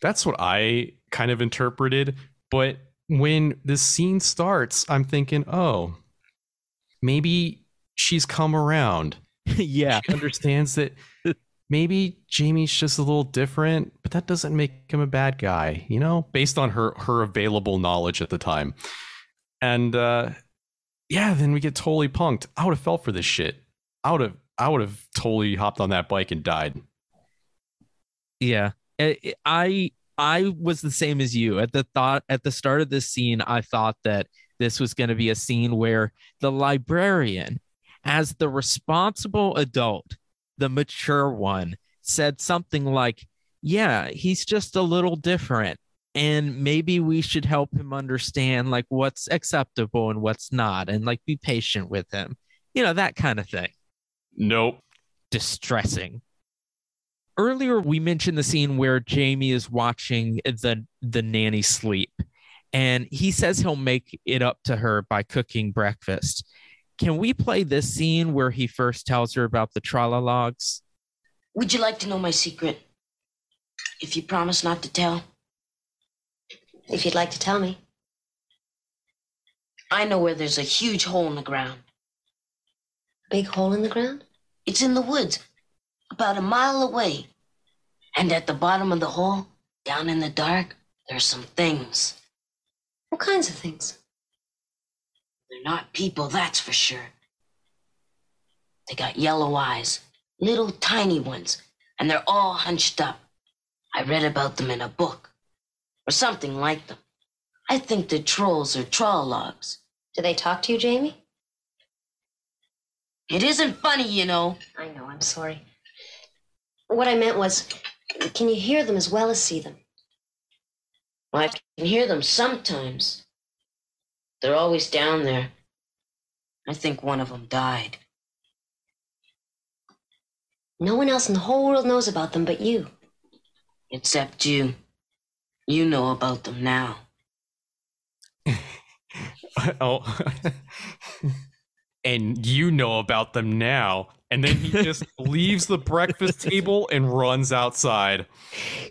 That's what I kind of interpreted. But when this scene starts, I'm thinking, oh, maybe she's come around. yeah. She understands that maybe Jamie's just a little different, but that doesn't make him a bad guy, you know, based on her her available knowledge at the time. And uh yeah, then we get totally punked. I would have felt for this shit. I would have I would have totally hopped on that bike and died. Yeah. I I was the same as you. At the thought at the start of this scene, I thought that this was going to be a scene where the librarian as the responsible adult, the mature one, said something like, "Yeah, he's just a little different." And maybe we should help him understand like what's acceptable and what's not, and like be patient with him. You know, that kind of thing. Nope. Distressing. Earlier, we mentioned the scene where Jamie is watching the, the nanny sleep, and he says he'll make it up to her by cooking breakfast. Can we play this scene where he first tells her about the Trolalogs? Would you like to know my secret? If you promise not to tell? If you'd like to tell me. I know where there's a huge hole in the ground. Big hole in the ground? It's in the woods, about a mile away. And at the bottom of the hole, down in the dark, there's some things. What kinds of things? They're not people, that's for sure. They got yellow eyes, little tiny ones, and they're all hunched up. I read about them in a book, or something like them. I think they're trolls are trollogs. Do they talk to you, Jamie? It isn't funny, you know. I know, I'm sorry. What I meant was, can you hear them as well as see them? Well, I can hear them sometimes. They're always down there. I think one of them died. No one else in the whole world knows about them but you. Except you. You know about them now. oh. and you know about them now. And then he just leaves the breakfast table and runs outside.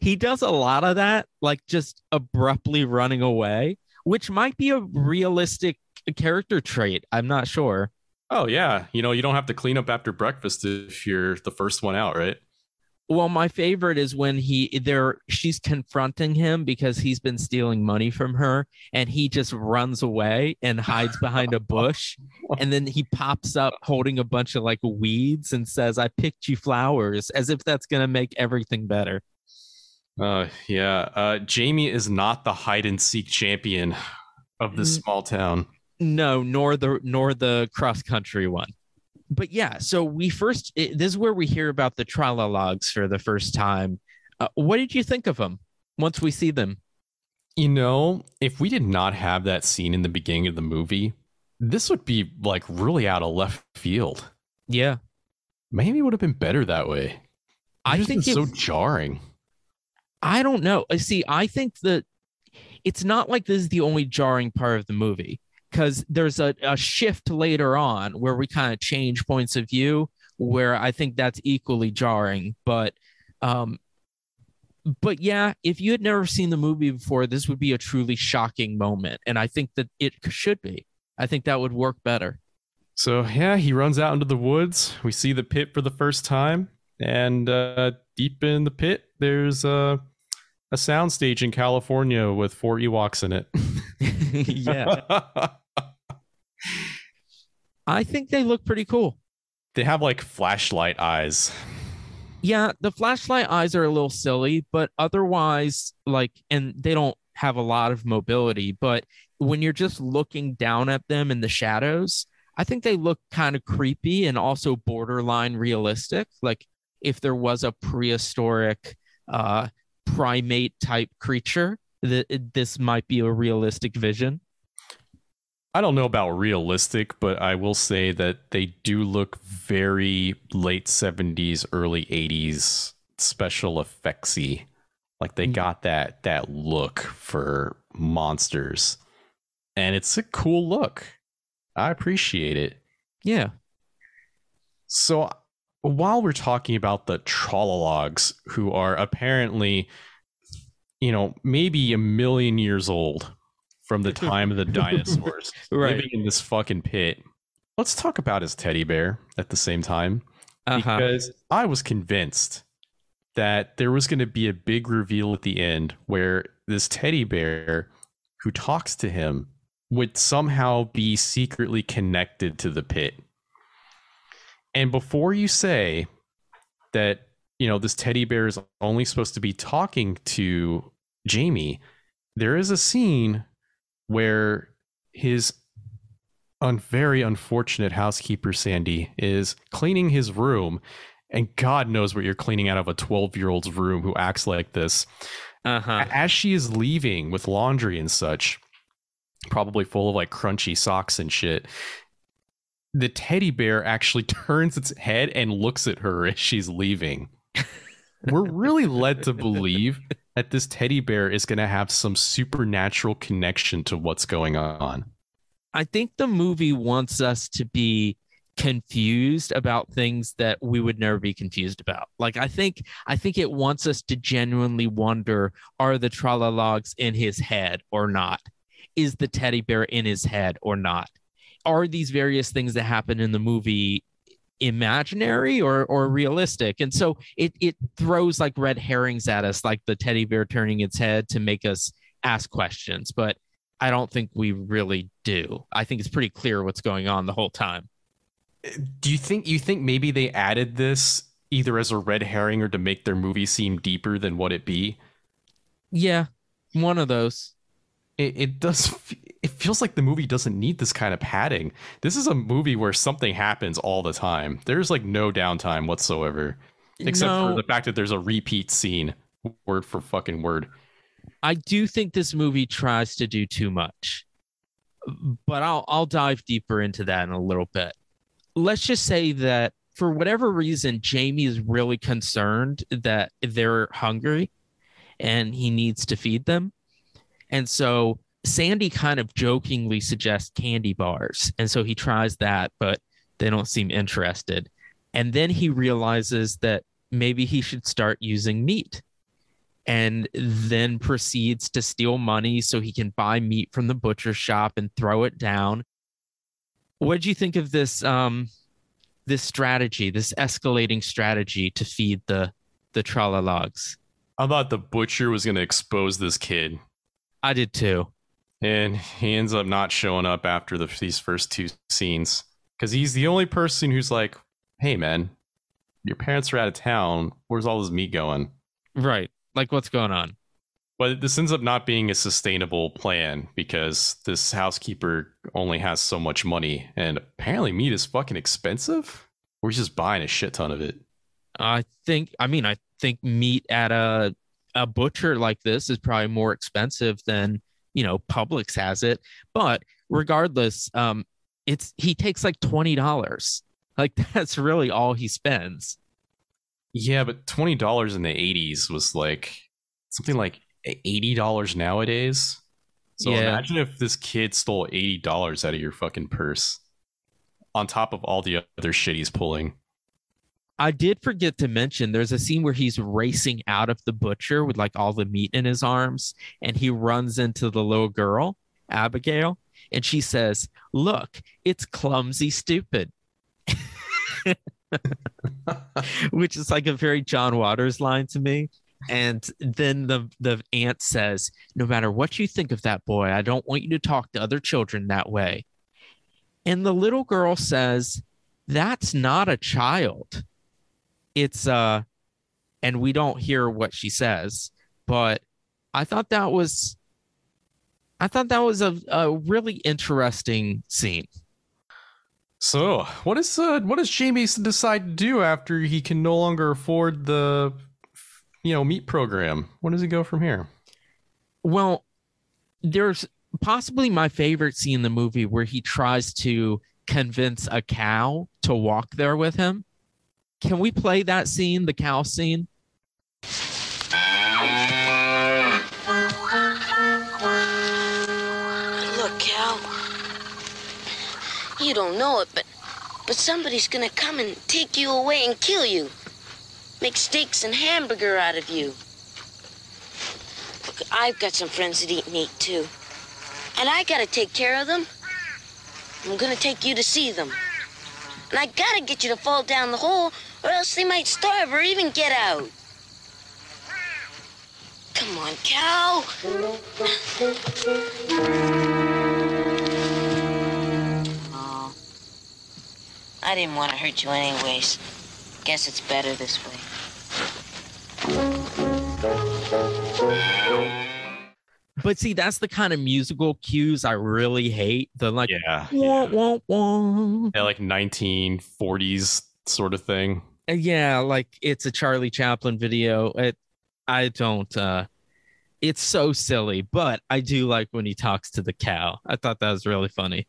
He does a lot of that, like just abruptly running away, which might be a realistic character trait. I'm not sure. Oh, yeah. You know, you don't have to clean up after breakfast if you're the first one out, right? Well, my favorite is when he there she's confronting him because he's been stealing money from her and he just runs away and hides behind a bush and then he pops up holding a bunch of like weeds and says I picked you flowers as if that's going to make everything better. Uh yeah, uh Jamie is not the hide and seek champion of this small town. No, nor the nor the cross country one but yeah, so we first it, this is where we hear about the Trolalogs for the first time. Uh, what did you think of them once we see them? You know, if we did not have that scene in the beginning of the movie, this would be like really out of left field. Yeah, maybe it would have been better that way. It I think it's so jarring. I don't know. I see, I think that it's not like this is the only jarring part of the movie because there's a, a shift later on where we kind of change points of view where I think that's equally jarring. But um but yeah, if you had never seen the movie before, this would be a truly shocking moment. And I think that it should be. I think that would work better. So yeah, he runs out into the woods. We see the pit for the first time, and uh, deep in the pit, there's a a soundstage in California with four Ewoks in it. yeah. I think they look pretty cool. They have like flashlight eyes. Yeah, the flashlight eyes are a little silly, but otherwise, like, and they don't have a lot of mobility. But when you're just looking down at them in the shadows, I think they look kind of creepy and also borderline realistic. Like, if there was a prehistoric uh, primate type creature, that this might be a realistic vision. I don't know about realistic, but I will say that they do look very late 70s, early 80s special effectsy. Like they hmm. got that that look for monsters. And it's a cool look. I appreciate it. Yeah. So while we're talking about the Trolalogs, who are apparently, you know, maybe a million years old, from the time of the dinosaurs Right. living in this fucking pit. Let's talk about his teddy bear at the same time Uh-huh. because I was convinced that there was going to be a big reveal at the end where this teddy bear who talks to him would somehow be secretly connected to the pit. And before you say that, you know, this teddy bear is only supposed to be talking to Jamie, there is a scene where his un- very unfortunate housekeeper Sandy is cleaning his room, and God knows what you're cleaning out of a 12 year old's room who acts like this. Uh-huh. As she is leaving with laundry and such, probably full of like crunchy socks and shit, the teddy bear actually turns its head and looks at her as she's leaving. We're really led to believe that this teddy bear is going to have some supernatural connection to what's going on. I think the movie wants us to be confused about things that we would never be confused about. Like I think I think it wants us to genuinely wonder are the Trolalogs in his head or not? Is the teddy bear in his head or not? Are these various things that happen in the movie imaginary or or realistic? And so it it throws like red herrings at us like the teddy bear turning its head to make us ask questions, but I don't think we really do. I think it's pretty clear what's going on the whole time. Do you think you think maybe they added this either as a red herring or to make their movie seem deeper than what it be? Yeah, one of those. It, it does. It feels like the movie doesn't need this kind of padding. This is a movie where something happens all the time. There's like no downtime whatsoever, except No. for the fact that there's a repeat scene, word for fucking word. I do think this movie tries to do too much. But I'll I'll dive deeper into that in a little bit. Let's just say that for whatever reason Jamie is really concerned that they're hungry and he needs to feed them. And so Sandy kind of jokingly suggests candy bars. And so he tries that, but they don't seem interested. And then he realizes that maybe he should start using meat and then proceeds to steal money so he can buy meat from the butcher shop and throw it down. What did you think of this um this strategy, this escalating strategy to feed the the Trolalogs? I thought the butcher was going to expose this kid, I did too. And he ends up not showing up after the, these first two scenes because he's the only person who's like, "Hey, man, your parents are out of town. Where's all this meat going?" Right. Like what's going on? But this ends up not being a sustainable plan because this housekeeper only has so much money, and apparently meat is fucking expensive. We're just buying a shit ton of it. I think I mean I think meat at a a butcher like this is probably more expensive than you know Publix has it. But regardless, um, it's he takes like twenty dollars. Like that's really all he spends. Yeah, but twenty dollars in the '80s was like something like eighty dollars nowadays. So Yeah. imagine if this kid stole eighty dollars out of your fucking purse, on top of all the other shit he's pulling. I did forget to mention there's a scene where he's racing out of the butcher with like all the meat in his arms and he runs into the little girl, Abigail, And she says, Look, it's clumsy stupid. Which is like a very John Waters line to me. And then the the aunt says, "No matter what you think of that boy, I don't want you to talk to other children that way." And the little girl says, "That's not a child. It's uh and we don't hear what she says, but I thought that was I thought that was a, a really interesting scene. So, what is uh, what does Jamie decide to do after he can no longer afford the you know meat program? Where does he go from here? Well, there's possibly my favorite scene in the movie where he tries to convince a cow to walk there with him. Can we play that scene, the cow scene? Look, cow. You don't know it, but but somebody's gonna come and take you away and kill you. Make steaks and hamburger out of you. Look, I've got some friends that eat meat too. And I gotta take care of them. I'm gonna take you to see them. And I gotta get you to fall down the hole, or else they might starve or even get out. Come on, Cal. Oh. I didn't want to hurt you anyways. Guess it's better this way. But see, that's the kind of musical cues I really hate. The like, Yeah, wah, wah, wah. yeah, like 1940s sort of thing. Uh, yeah, like it's a Charlie Chaplin video. It, I don't. uh It's so silly, but I do like when he talks to the cow. I thought that was really funny.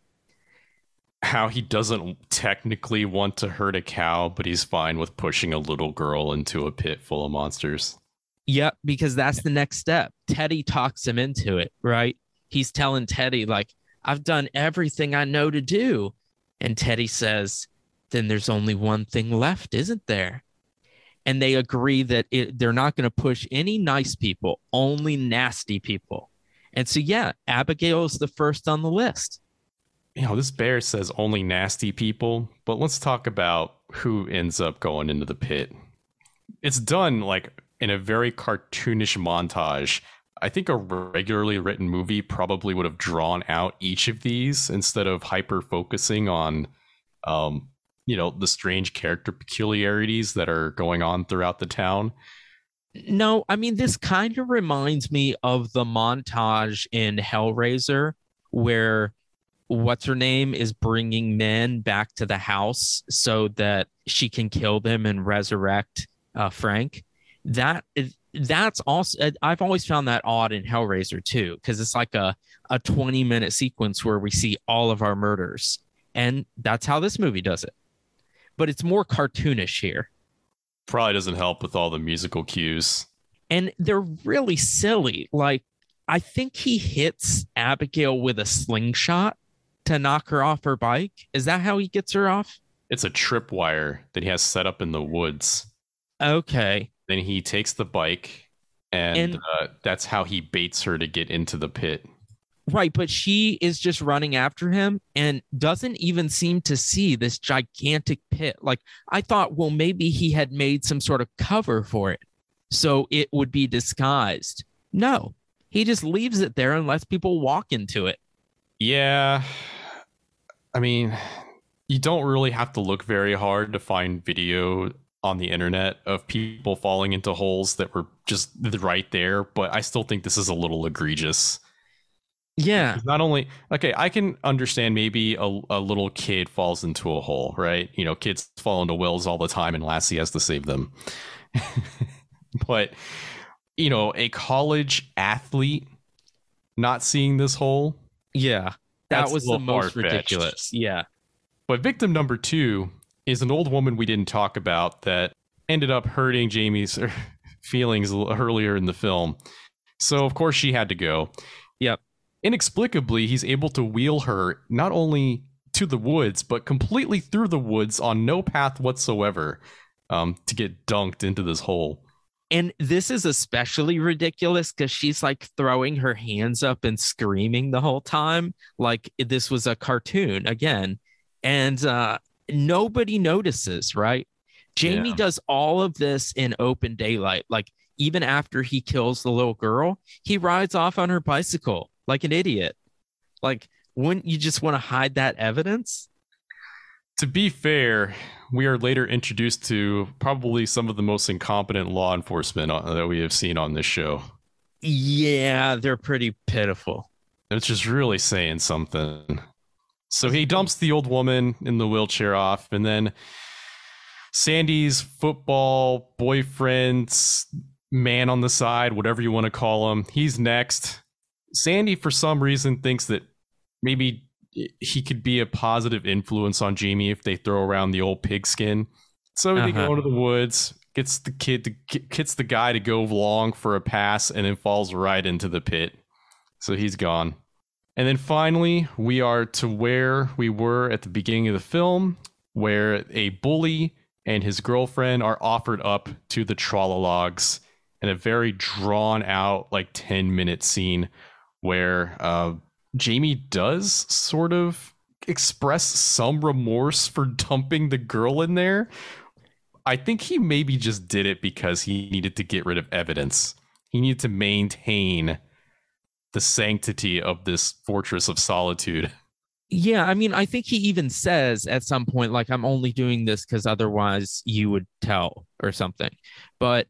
How he doesn't technically want to hurt a cow, but he's fine with pushing a little girl into a pit full of monsters. Yep, because that's the next step. Teddy talks him into it, right? He's telling Teddy, like, I've done everything I know to do. And Teddy says, then there's only one thing left, isn't there? And they agree that it, they're not going to push any nice people, only nasty people. And so, yeah, Abigail is the first on the list. You know, this bear says only nasty people, but let's talk about who ends up going into the pit. It's done like in a very cartoonish montage. I think a regularly written movie probably would have drawn out each of these instead of hyper focusing on um, you know, the strange character peculiarities that are going on throughout the town. No, I mean, this kind of reminds me of the montage in Hellraiser where what's her name is bringing men back to the house so that she can kill them and resurrect uh, Frank. That is, that's also I've always found that odd in Hellraiser too because it's like a a 20 minute sequence where we see all of our murders and that's how this movie does it. But it's more cartoonish here. Probably doesn't help with all the musical cues. And they're really silly. Like I think he hits Abigail with a slingshot to knock her off her bike. Is that how he gets her off? It's a tripwire that he has set up in the woods. Okay. Then he takes the bike, and, And- uh, that's how he baits her to get into the pit. Right, but she is just running after him and doesn't even seem to see this gigantic pit. Like I thought, well, maybe he had made some sort of cover for it so it would be disguised. No, he just leaves it there and lets people walk into it. Yeah. I mean, you don't really have to look very hard to find video on the internet of people falling into holes that were just right there, but I still think this is a little egregious. Yeah. Not only, okay, I can understand maybe a, a little kid falls into a hole, right? You know, kids fall into wells all the time and Lassie has to save them. but, you know, a college athlete not seeing this hole, Yeah. That was the most ridiculous. Yeah. But victim number two is an old woman we didn't talk about that ended up hurting Jamie's feelings earlier in the film. So, of course, she had to go. Yep. Inexplicably, he's able to wheel her not only to the woods, but completely through the woods on no path whatsoever um, to get dunked into this hole. And this is especially ridiculous because she's like throwing her hands up and screaming the whole time, like this was a cartoon again. And uh, nobody notices, right? Jamie Yeah. does all of this in open daylight. Like, even after he kills the little girl, he rides off on her bicycle like an idiot. Like, wouldn't you just want to hide that evidence? To be fair, we are later introduced to probably some of the most incompetent law enforcement uh, that we have seen on this show. Yeah, they're pretty pitiful. It's just really saying something. So he dumps the old woman in the wheelchair off, and then Sandy's football boyfriend's man on the side, whatever you want to call him, he's next. Sandy, for some reason, thinks that maybe he could be a positive influence on Jamie if they throw around the old pigskin. So they Uh-huh. go into the woods, gets the kid to gets the guy to go along for a pass, and then falls right into the pit. So he's gone. And then finally, we are to where we were at the beginning of the film, where a bully and his girlfriend are offered up to the Trolalogs in a very drawn out, like 10 minute scene where uh, Jamie does sort of express some remorse for dumping the girl in there. I think he maybe just did it because he needed to get rid of evidence. He needed to maintain the sanctity of this fortress of solitude. Yeah, I mean, I think he even says at some point, like, I'm only doing this because otherwise you would tell or something. But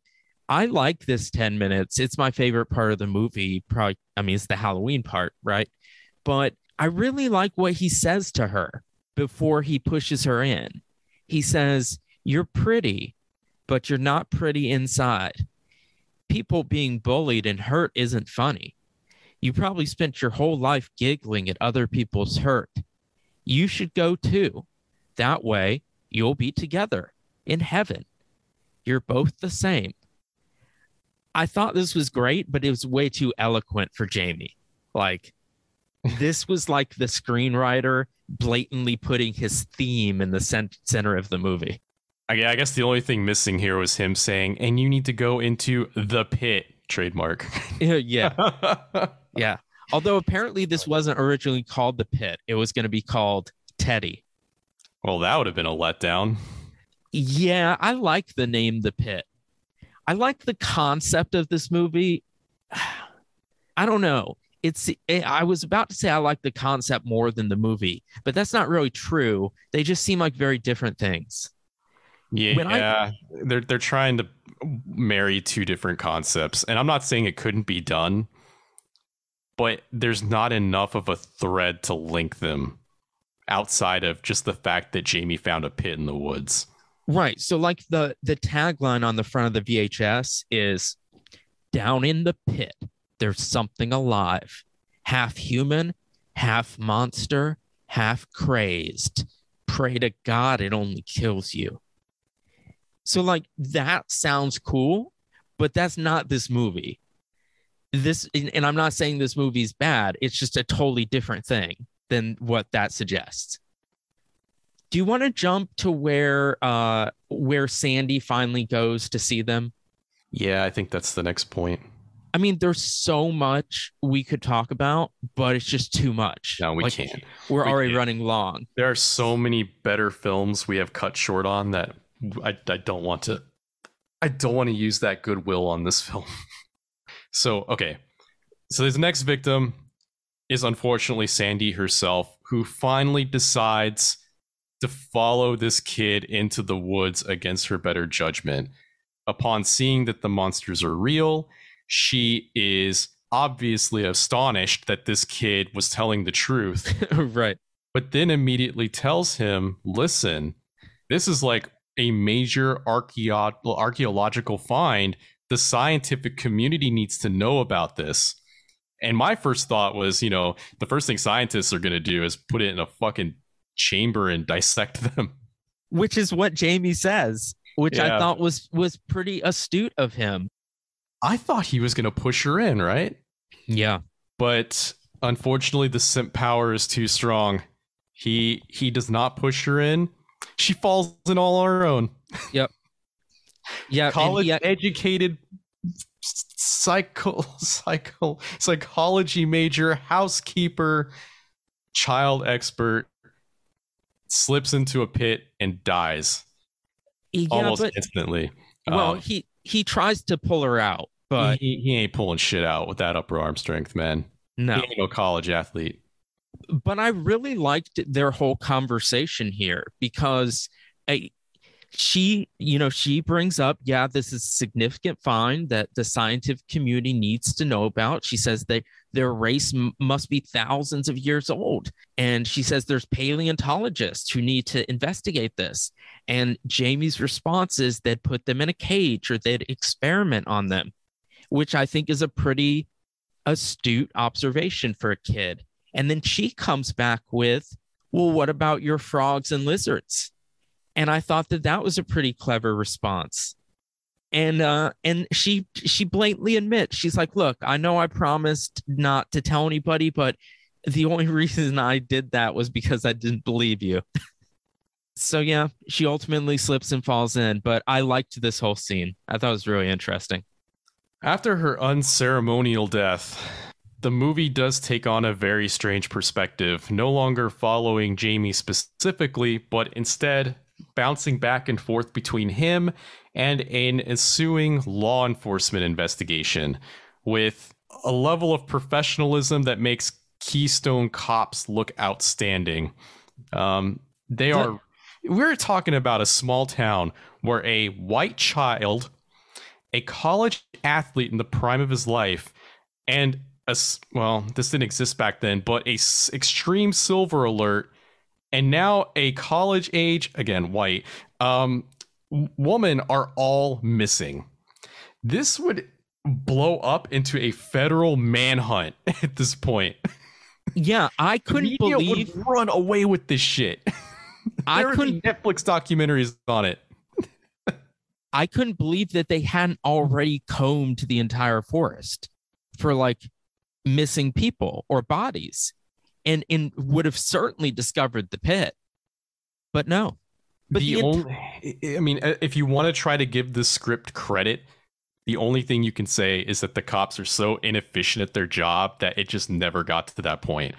I like this 10 minutes. It's my favorite part of the movie. Probably, I mean, it's the Halloween part, right? But I really like what he says to her before he pushes her in. He says, You're pretty, but you're not pretty inside. People being bullied and hurt isn't funny. You probably spent your whole life giggling at other people's hurt. You should go too. That way, you'll be together in heaven. You're both the same. I thought this was great, but it was way too eloquent for Jamie. Like, this was like the screenwriter blatantly putting his theme in the cent- center of the movie. I, I guess the only thing missing here was him saying, and you need to go into the pit trademark. yeah. Yeah. Although apparently this wasn't originally called the pit, it was going to be called Teddy. well, that would have been a letdown. Yeah, I like the name The Pit. I like the concept of this movie. I don't know. It's eh, I was about to say I like the concept more than the movie, but that's not really true. They just seem like very different things. Yeah, I- they're they're trying to marry two different concepts, and I'm not saying it couldn't be done, but there's not enough of a thread to link them outside of just the fact that Jamie found a pit in the woods. Right. So like the the tagline on the front of the VHS is down in the pit there's something alive. Half human, half monster, half crazed. Pray to God it only kills you. So like that sounds cool, but that's not this movie. This and I'm not saying this movie's bad. It's just a totally different thing than what that suggests do you want to jump to where uh where sandy finally goes to see them Yeah, I think that's the next point. i mean there's so much we could talk about but it's just too much No, we Like, can't. we're We already can't. running long There are so many better films we have cut short on that I, I don't want to I don't want to use that goodwill on this film. so, okay. So this next victim is unfortunately Sandy herself, who finally decides to follow this kid into the woods against her better judgment. Upon seeing that the monsters are real, she is obviously astonished that this kid was telling the truth right but then immediately tells him, listen, this is like a major archeo- archaeological find. The scientific community needs to know about this. And my first thought was, you know, the first thing scientists are going to do is put it in a fucking chamber and dissect them. which is what jamie says which i thought was was pretty astute of him I thought he was going to push her in, right? yeah But unfortunately, the simp power is too strong. He he does not push her in. She falls in all on her own. Yep. Yeah college he- educated psycho psycho psychology major housekeeper child expert slips into a pit and dies Yeah, almost but instantly. Well, Um, he he tries to pull her out, but he, he ain't pulling shit out with that upper arm strength man. No. he ain't no college athlete. But I really liked their whole conversation here because I, she, you know, she brings up, yeah, this is significant find that the scientific community needs to know about. She says that their race m- must be thousands of years old. And she says there's paleontologists who need to investigate this. And Jamie's response is they'd put them in a cage or they'd experiment on them, which I think is a pretty astute observation for a kid. And then she comes back with, well, what about your frogs and lizards? And I thought that that was a pretty clever response. And uh, and she she blatantly admits she's like, look, I know I promised not to tell anybody, but the only reason I did that was because I didn't believe you. so yeah, she ultimately slips and falls in. But I liked this whole scene. I thought it was really interesting. After her unceremonial death, the movie does take on a very strange perspective, no longer following Jamie specifically, but instead bouncing back and forth between him and an ensuing law enforcement investigation with a level of professionalism that makes Keystone cops look outstanding. Um, they are. We're talking about a small town where a white child a college athlete in the prime of his life and a, well, this didn't exist back then but a s- extreme silver alert and now a college age again white um woman are all missing. This would blow up into a federal manhunt at this point. Yeah, I couldn't Media believe would run away with this shit. I couldn't netflix documentaries on it. I couldn't believe that they hadn't already combed the entire forest for like missing people or bodies and and would have certainly discovered the pit. But no. But the, the ent- only, I mean, uh, if you want to try to give the script credit, the only thing you can say is that the cops are so inefficient at their job that it just never got to that point.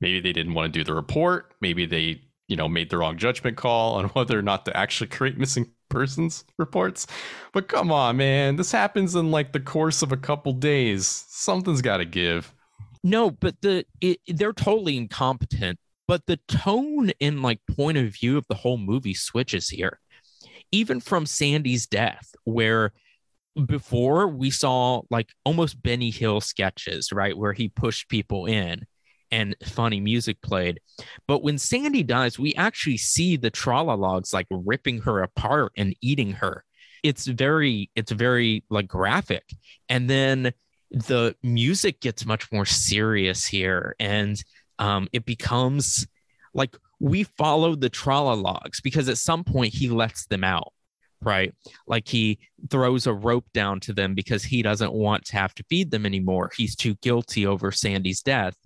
Maybe they didn't want to do the report. Maybe they, you know, made the wrong judgment call on whether or not to actually create missing persons reports. But come on, man, this happens in like the course of a couple days. Something's got to give. No, but the it, they're totally incompetent. But the tone and like point of view of the whole movie switches here. Even from Sandy's death, where before we saw like almost Benny Hill sketches, right, where he pushed people in and funny music played. But when Sandy dies, we actually see the Trolalogs like ripping her apart and eating her. It's very, it's very like graphic. And then the music gets much more serious here and um, it becomes like we follow the Trolalogs because at some point he lets them out right? Like he throws a rope down to them because he doesn't want to have to feed them anymore. He's too guilty over sandy's death.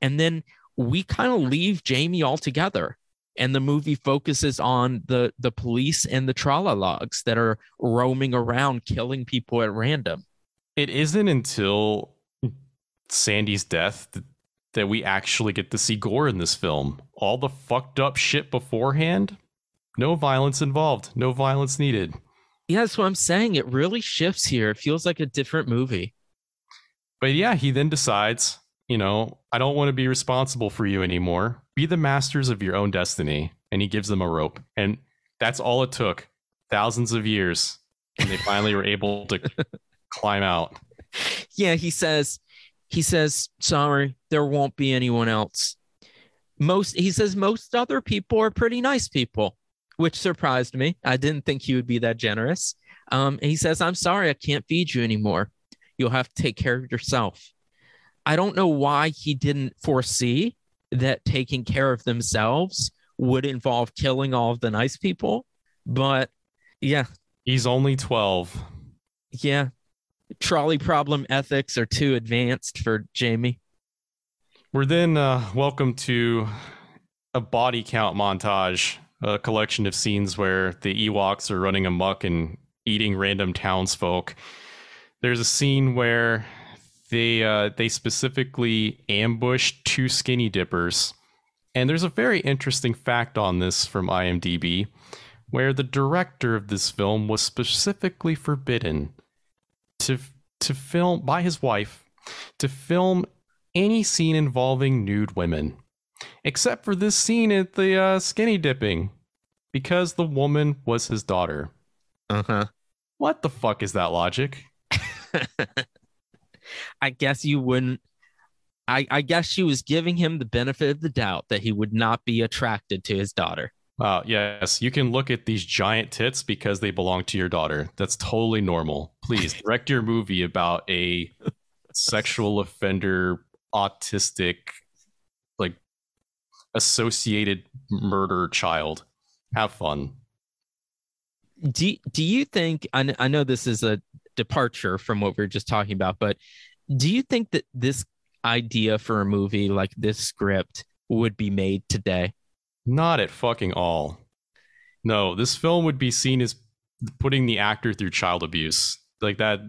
And then we kind of leave jamie altogether and the movie focuses on the the police and the Trolalogs that are roaming around killing people at random It isn't until hmm. Sandy's death that, that we actually get to see gore in this film. All the fucked up shit beforehand, no violence involved, no violence needed. yeah that's what i'm saying it really shifts here it feels like a different movie But yeah, he then decides, you know, I don't want to be responsible for you anymore. Be the masters of your own destiny. And he gives them a rope. And that's all it took. Thousands of years. And they finally were able to climb out. yeah he says he says sorry there won't be anyone else. Most he says most other people are pretty nice people which surprised me. I didn't think he would be that generous. Um he says i'm sorry i can't feed you anymore. You'll have to take care of yourself. I don't know why he didn't foresee that taking care of themselves would involve killing all of the nice people but yeah. He's only 12. yeah trolley problem ethics are too advanced for jamie We're then uh, welcome to a body count montage, a collection of scenes where the Ewoks are running amok and eating random townsfolk. there's a scene where they uh, they specifically ambush two skinny dippers, and there's a very interesting fact on this from IMDb, where the director of this film was specifically forbidden to to film by his wife to film any scene involving nude women, except for this scene at the uh, skinny dipping, because the woman was his daughter. Uh huh. What the fuck is that logic? I guess you wouldn't. I, I guess she was giving him the benefit of the doubt that he would not be attracted to his daughter. Uh, yes, you can look at these giant tits because they belong to your daughter. That's totally normal. Please direct your movie about a sexual offender, autistic, like associated murder child. Have fun. Do Do you think? I, I know this is a departure from what we were just talking about, but do you think that this idea for a movie like this script would be made today? Not at fucking all. No, this film would be seen as putting the actor through child abuse, like that,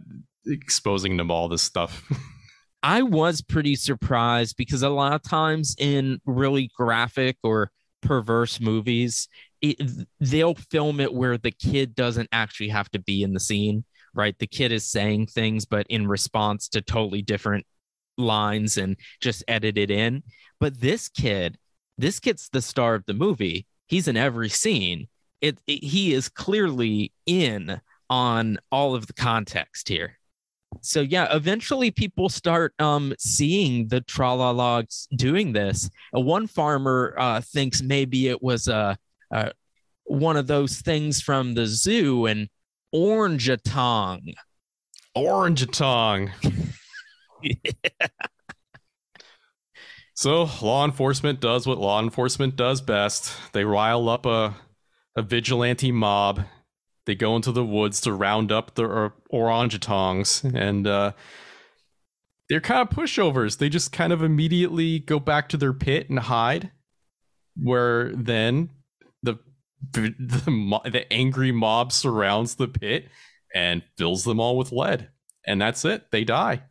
exposing them all this stuff. I was pretty surprised because a lot of times in really graphic or perverse movies, it, they'll film it where the kid doesn't actually have to be in the scene, right? The kid is saying things, but in response to totally different lines and just edited in. But this kid, this gets the star of the movie. He's in every scene. It, it he is clearly in on all of the context here. So yeah, eventually people start um, seeing the Trolalogs doing this. Uh, one farmer uh, thinks maybe it was a, uh, one of those things from the zoo and orangutan. Orangutan. So law enforcement does what law enforcement does best. They rile up a a vigilante mob. They go into the woods to round up the or- orangutans, and uh, they're kind of pushovers. They just kind of immediately go back to their pit and hide. Where then the the, mo- the angry mob surrounds the pit and fills them all with lead, and that's it. They die.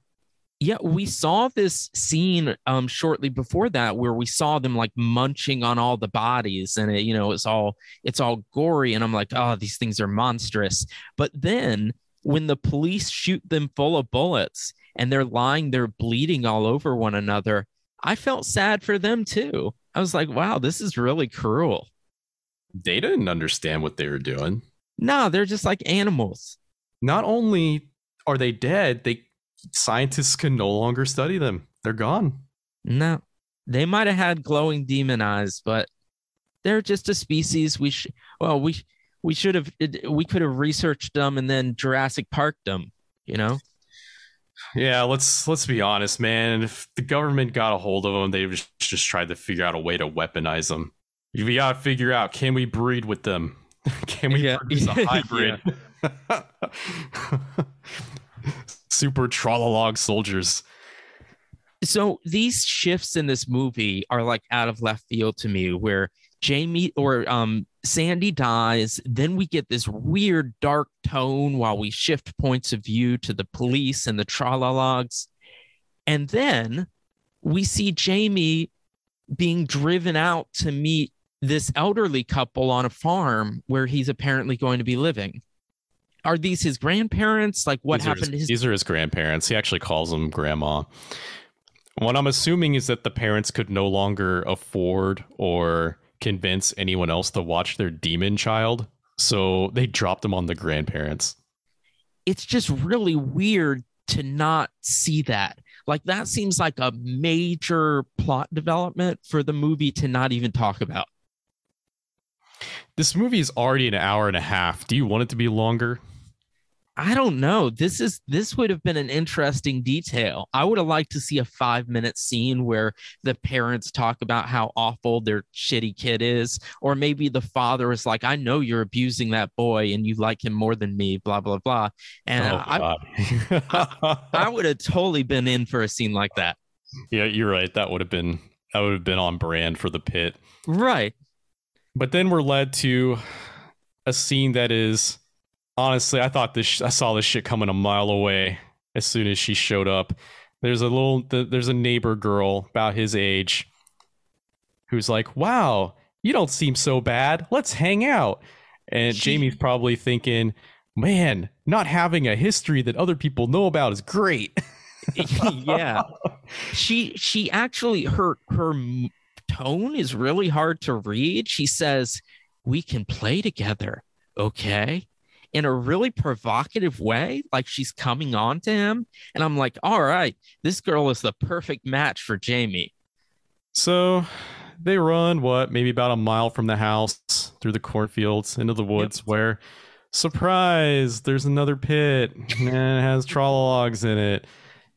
Yeah, we saw this scene um shortly before that where we saw them like munching on all the bodies and it, you know it's all it's all gory and I'm like, "Oh, these things are monstrous." But then when the police shoot them full of bullets and they're lying there bleeding all over one another, I felt sad for them too. I was like, "Wow, this is really cruel." They didn't understand what they were doing. No, they're just like animals. Not only are they dead, they scientists can no longer study them. They're gone. No, they might have had glowing demon eyes, but they're just a species. We should, well, we we should have, we could have researched them and then Jurassic Park them. You know? Yeah, let's let's be honest, man. If the government got a hold of them, they just just tried to figure out a way to weaponize them. We gotta figure out: can we breed with them? can we Yeah. produce a hybrid? Super trolalog soldiers. So these shifts in this movie are like out of left field to me, where Jamie or um Sandy dies, then we get this weird dark tone while we shift points of view to the police and the trolalogs. And then we see Jamie being driven out to meet this elderly couple on a farm where he's apparently going to be living. Are these his grandparents? Like what These happened his- to his These are his grandparents. He actually calls them grandma. What I'm assuming is that the parents could no longer afford or convince anyone else to watch their demon child, so they dropped them on the grandparents. it's just really weird to not see that. Like that seems like a major plot development for the movie to not even talk about. This movie is already an hour and a half. Do you want it to be longer? I don't know. This is this would have been an interesting detail. I would have liked to see a 5-minute scene where the parents talk about how awful their shitty kid is or maybe the father is like, "I know you're abusing that boy and you like him more than me, blah blah blah." And oh, I God. I would have totally been in for a scene like that. yeah, you're right. That would have been that would have been on brand for the pit. Right. But then we're led to a scene that is honestly, I thought this, I saw this shit coming a mile away. as soon as she showed up. There's a little there's a neighbor girl about his age who's like, "Wow, you don't seem so bad. Let's hang out." And She- Jamie's probably thinking, "Man, not having a history that other people know about is great." yeah. She she actually her her tone is really hard to read. She says, "We can play together." Okay? In a really provocative way, like she's coming on to him, and I'm like, "All right, this girl is the perfect match for Jamie." So they run what maybe about a mile from the house through the cornfields into the woods where surprise there's another pit and it has trolalogs in it.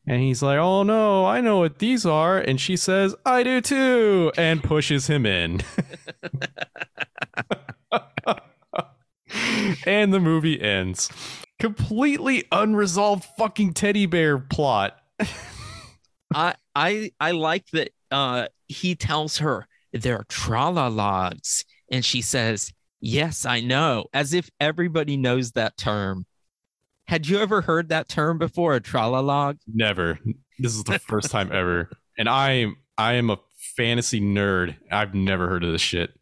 And he's like oh no i know what these are. And she says i do too and pushes him in and the movie ends completely unresolved fucking teddy bear plot I I I like that uh he tells her they're trolalogs and she says, "Yes, I know." As if everybody knows that term. Had you ever heard that term before, a trolalog? Never. This is the first time ever. And I I am a fantasy nerd. I've never heard of this shit.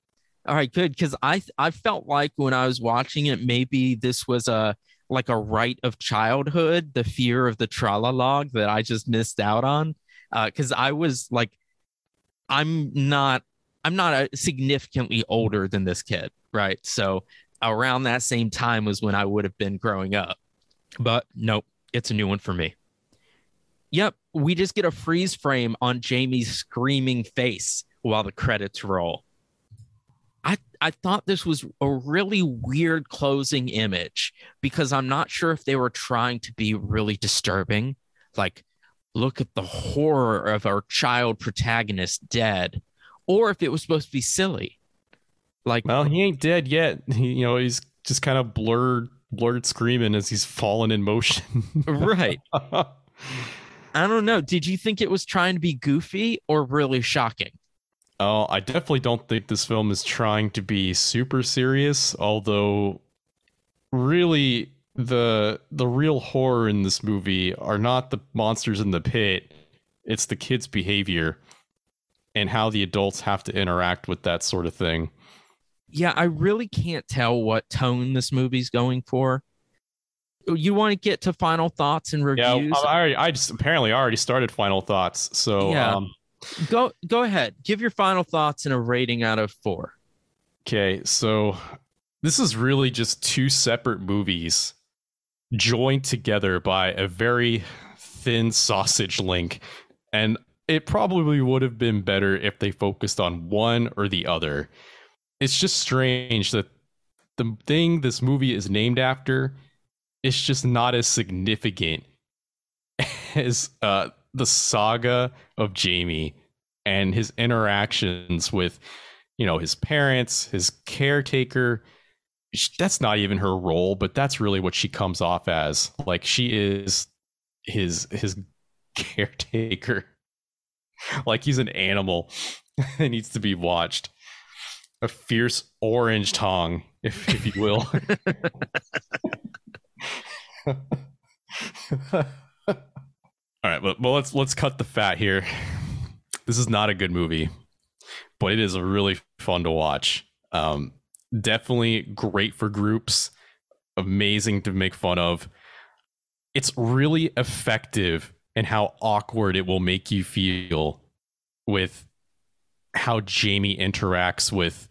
All right, good because I I felt like when I was watching it, maybe this was a like a rite of childhood, the fear of the trolalog that I just missed out on. Uh, because I was like, I'm not I'm not significantly older than this kid, right? So around that same time was when I would have been growing up. But nope, it's a new one for me. Yep, we just get a freeze frame on Jamie's screaming face while the credits roll. I thought this was a really weird closing image because I'm not sure if they were trying to be really disturbing, like look at the horror of our child protagonist dead, or if it was supposed to be silly. Like Well, he ain't dead yet. He, you know, he's just kind of blurred blurred screaming as he's fallen in motion. right. I don't know. Did you think it was trying to be goofy or really shocking? Oh, I definitely don't think this film is trying to be super serious, although really the the real horror in this movie are not the monsters in the pit, it's the kids' behavior and how the adults have to interact with that sort of thing. Yeah, I really can't tell what tone this movie's going for. You want to get to final thoughts and Yeah, reviews? I, already, I just apparently already started final thoughts. So Yeah. um, go go ahead. Give your final thoughts and a rating out of four. Okay, so this is really just two separate movies joined together by a very thin sausage link. And it probably would have been better if they focused on one or the other. It's just strange that the thing this movie is named after is just not as significant as uh, the saga of Jamie and his interactions with you know his parents his caretaker. That's not even her role but that's really what she comes off as. Like she is his his caretaker. Like he's an animal. That needs to be watched. A fierce orange tongue if if you will all right but well let's let's cut the fat here this is not a good movie but it is really fun to watch. Um, definitely great for groups, amazing to make fun of. It's really effective in how awkward it will make you feel with how Jamie interacts with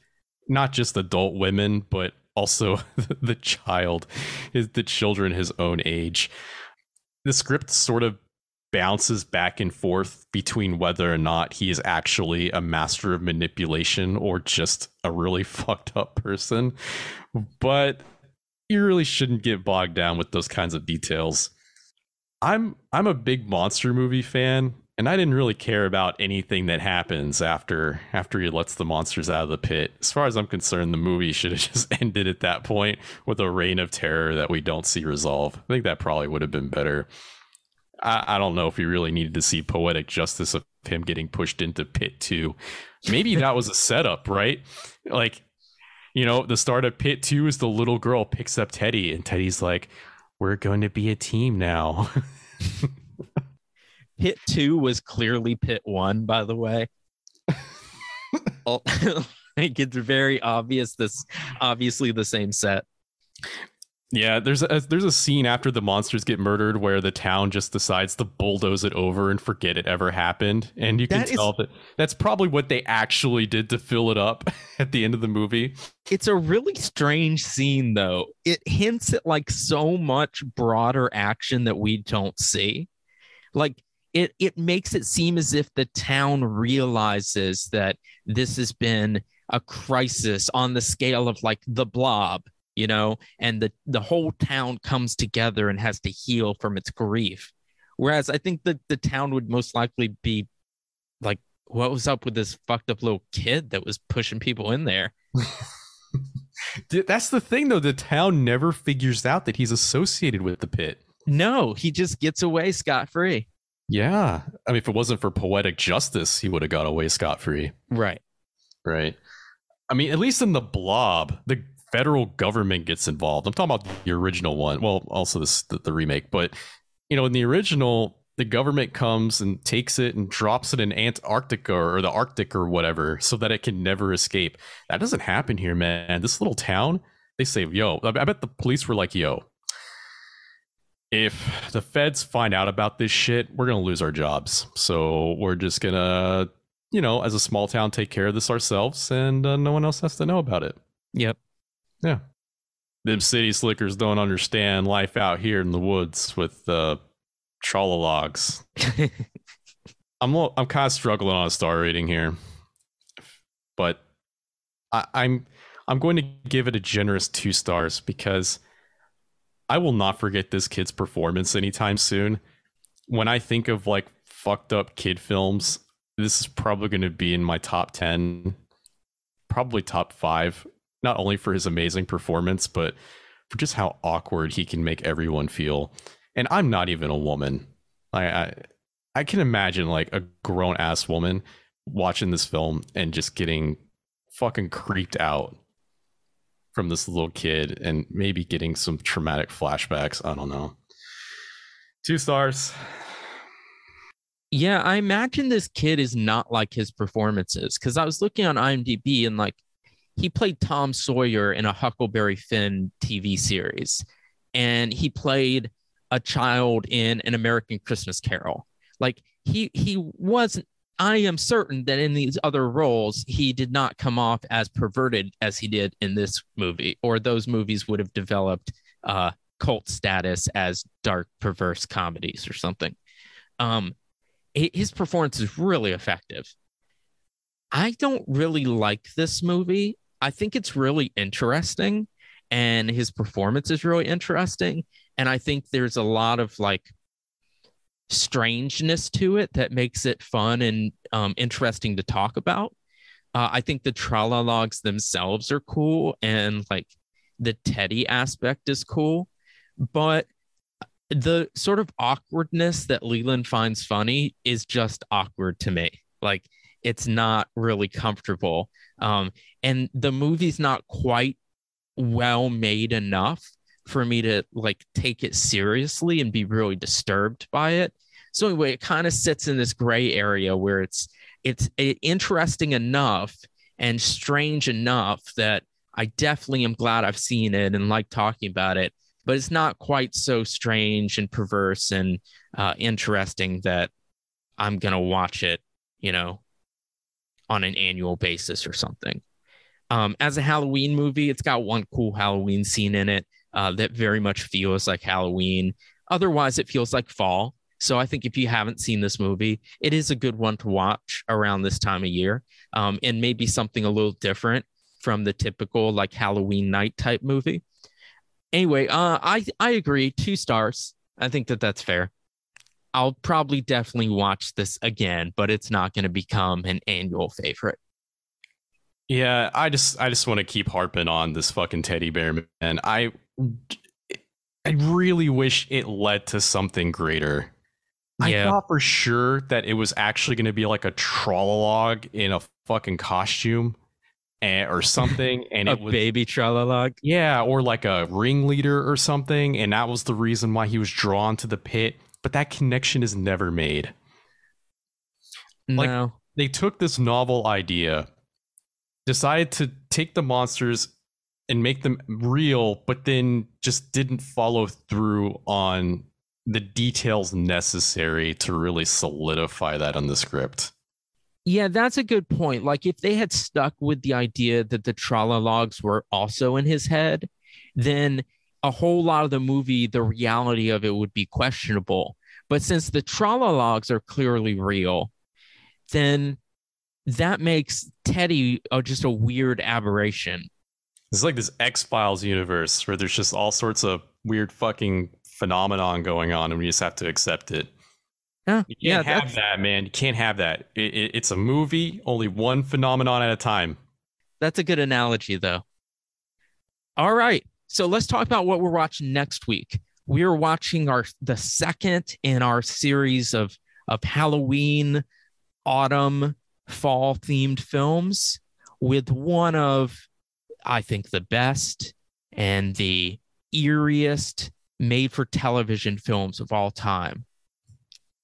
not just adult women, but also the child, the children his own age. The script sort of bounces back and forth between whether or not he is actually a master of manipulation or just a really fucked up person. But you really shouldn't get bogged down with those kinds of details. I'm I'm a big monster movie fan, and I didn't really care about anything that happens after after he lets the monsters out of the pit. As far as I'm concerned, the movie should have just ended at that point with a reign of terror that we don't see resolve. I think that probably would have been better. I, I don't know if we really needed to see poetic justice of him getting pushed into pit two. Maybe that was a setup, right? Like, you know, the start of pit two is the little girl picks up Teddy, and Teddy's like, "We're going to be a team now." Pit two was clearly Pit one, by the way. Like it's very obvious. This obviously the same set. Yeah, there's a there's a scene after the monsters get murdered where the town just decides to bulldoze it over and forget it ever happened, and you can That is- tell that that's probably what they actually did to fill it up at the end of the movie. It's a really strange scene, though. It hints at like so much broader action that we don't see. Like it, it makes it seem as if the town realizes that this has been a crisis on the scale of like the blob, you know, and the the whole town comes together and has to heal from its grief. Whereas I think that the town would most likely be like, what was up with this fucked up little kid that was pushing people in there? That's the thing, though. The town never figures out that he's associated with the pit. No, he just gets away scot free. Yeah, I mean, if it wasn't for poetic justice, he would have got away scot free. Right. Right. I mean, at least in the blob, the federal government gets involved. I'm talking about the original one. Well, also this the, the remake, but you know, in the original, the government comes and takes it and drops it in Antarctica or the Arctic or whatever, so that it can never escape. That doesn't happen here, man. This little town, they say, "Yo," I bet the police were like, "Yo." If the feds find out about this shit, we're gonna lose our jobs. So we're just gonna you know, as a small town, take care of this ourselves, and uh, no one else has to know about it. Yep. Yeah. Them city slickers don't understand life out here in the woods with uh, logs. I'm lo- I'm kind of struggling on a star rating here, but I, I'm I'm going to give it a generous two stars because I will not forget this kid's performance anytime soon. When I think of like fucked up kid films, this is probably going to be in my top 10, probably top five, not only for his amazing performance, but for just how awkward he can make everyone feel. And I'm not even a woman. I, I, I can imagine like a grown ass woman watching this film and just getting fucking creeped out from this little kid and maybe getting some traumatic flashbacks. I don't know. Two stars. Yeah, I imagine this kid is not like his performances because I was looking on IMDb and like he played Tom Sawyer in a Huckleberry Finn TV series, and he played a child in an American Christmas Carol. Like he he wasn't. I am certain that in these other roles he did not come off as perverted as he did in this movie, or those movies would have developed uh, cult status as dark, perverse comedies or something. Um, his performance is really effective. I don't really like this movie. I think it's really interesting and his performance is really interesting and I think there's a lot of like strangeness to it that makes it fun and um, interesting to talk about. Uh, I think the trolalogs themselves are cool and like the Teddy aspect is cool, but the sort of awkwardness that Leland finds funny is just awkward to me. Like it's not really comfortable. Um, and the movie's not quite well made enough for me to like take it seriously and be really disturbed by it. So anyway, it kind of sits in this gray area where it's it's interesting enough and strange enough that I definitely am glad I've seen it and like talking about it but it's not quite so strange and perverse and uh, interesting that I'm gonna watch it, you know, on an annual basis or something. Um, as a Halloween movie, it's got one cool Halloween scene in it uh, that very much feels like Halloween. Otherwise, it feels like fall. So I think if you haven't seen this movie, it is a good one to watch around this time of year, um, and maybe something a little different from the typical like Halloween night type movie anyway, uh, I I agree. Two stars. I think that that's fair. I'll probably definitely watch this again, but it's not going to become an annual favorite. Yeah, I just I just want to keep harping on this fucking teddy bear man. I I really wish it led to something greater. I Yeah. thought for sure that it was actually going to be like a trolalog in a fucking costume and, or something, and a it was baby trolalog. yeah, or like a ringleader or something, and that was the reason why he was drawn to the pit. But that connection is never made. Like- no. They took this novel idea, decided to take the monsters and make them real, but then just didn't follow through on the details necessary to really solidify that on the script. Yeah, that's a good point. Like if they had stuck with the idea that the Trolalogs were also in his head, then a whole lot of the movie, the reality of it would be questionable. But since the Trolalogs are clearly real, then that makes Teddy uh, just a weird aberration. It's like this X Files universe where there's just all sorts of weird fucking phenomenon going on, and we just have to accept it. Yeah, You yeah, can't have that's, that, man. You can't have that. It, it, it's a movie, only one phenomenon at a time. that's a good analogy, though. All right, so let's talk about what we're watching next week. We are watching our the second in our series of of Halloween, autumn, fall themed films with one of, I think, the best and the eeriest made for television films of all time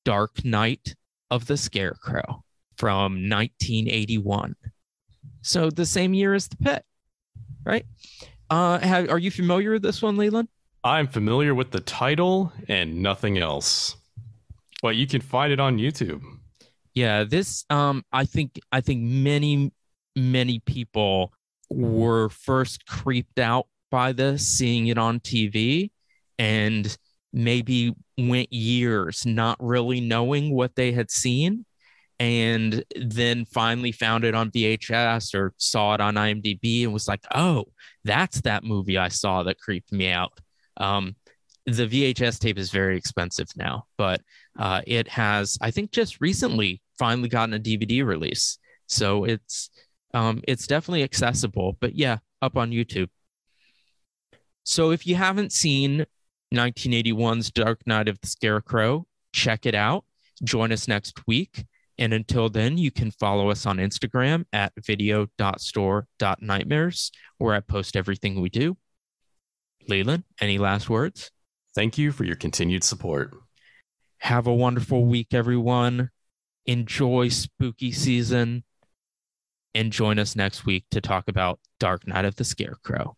Dark Night of the Scarecrow from 1981. So the same year as The Pit, right? Uh, have, are you familiar with this one, Leland? I'm familiar with the title and nothing else, but you can find it on YouTube. Yeah, this um I think I think many many people were first creeped out by this seeing it on TV and maybe went years not really knowing what they had seen and then finally found it on VHS or saw it on IMDb and was like, "Oh, that's that movie I saw that creeped me out." Um the VHS tape is very expensive now, but uh, it has, I think, just recently finally gotten a DVD release, so it's um, it's definitely accessible. But yeah, up on YouTube. So if you haven't seen 1981's Dark Night of the Scarecrow, check it out. Join us next week. And until then, you can follow us on Instagram at video.store.nightmares, where I post everything we do. Leland, any last words? Thank you for your continued support. Have a wonderful week, everyone. Enjoy spooky season. And join us next week to talk about Dark Night of the Scarecrow.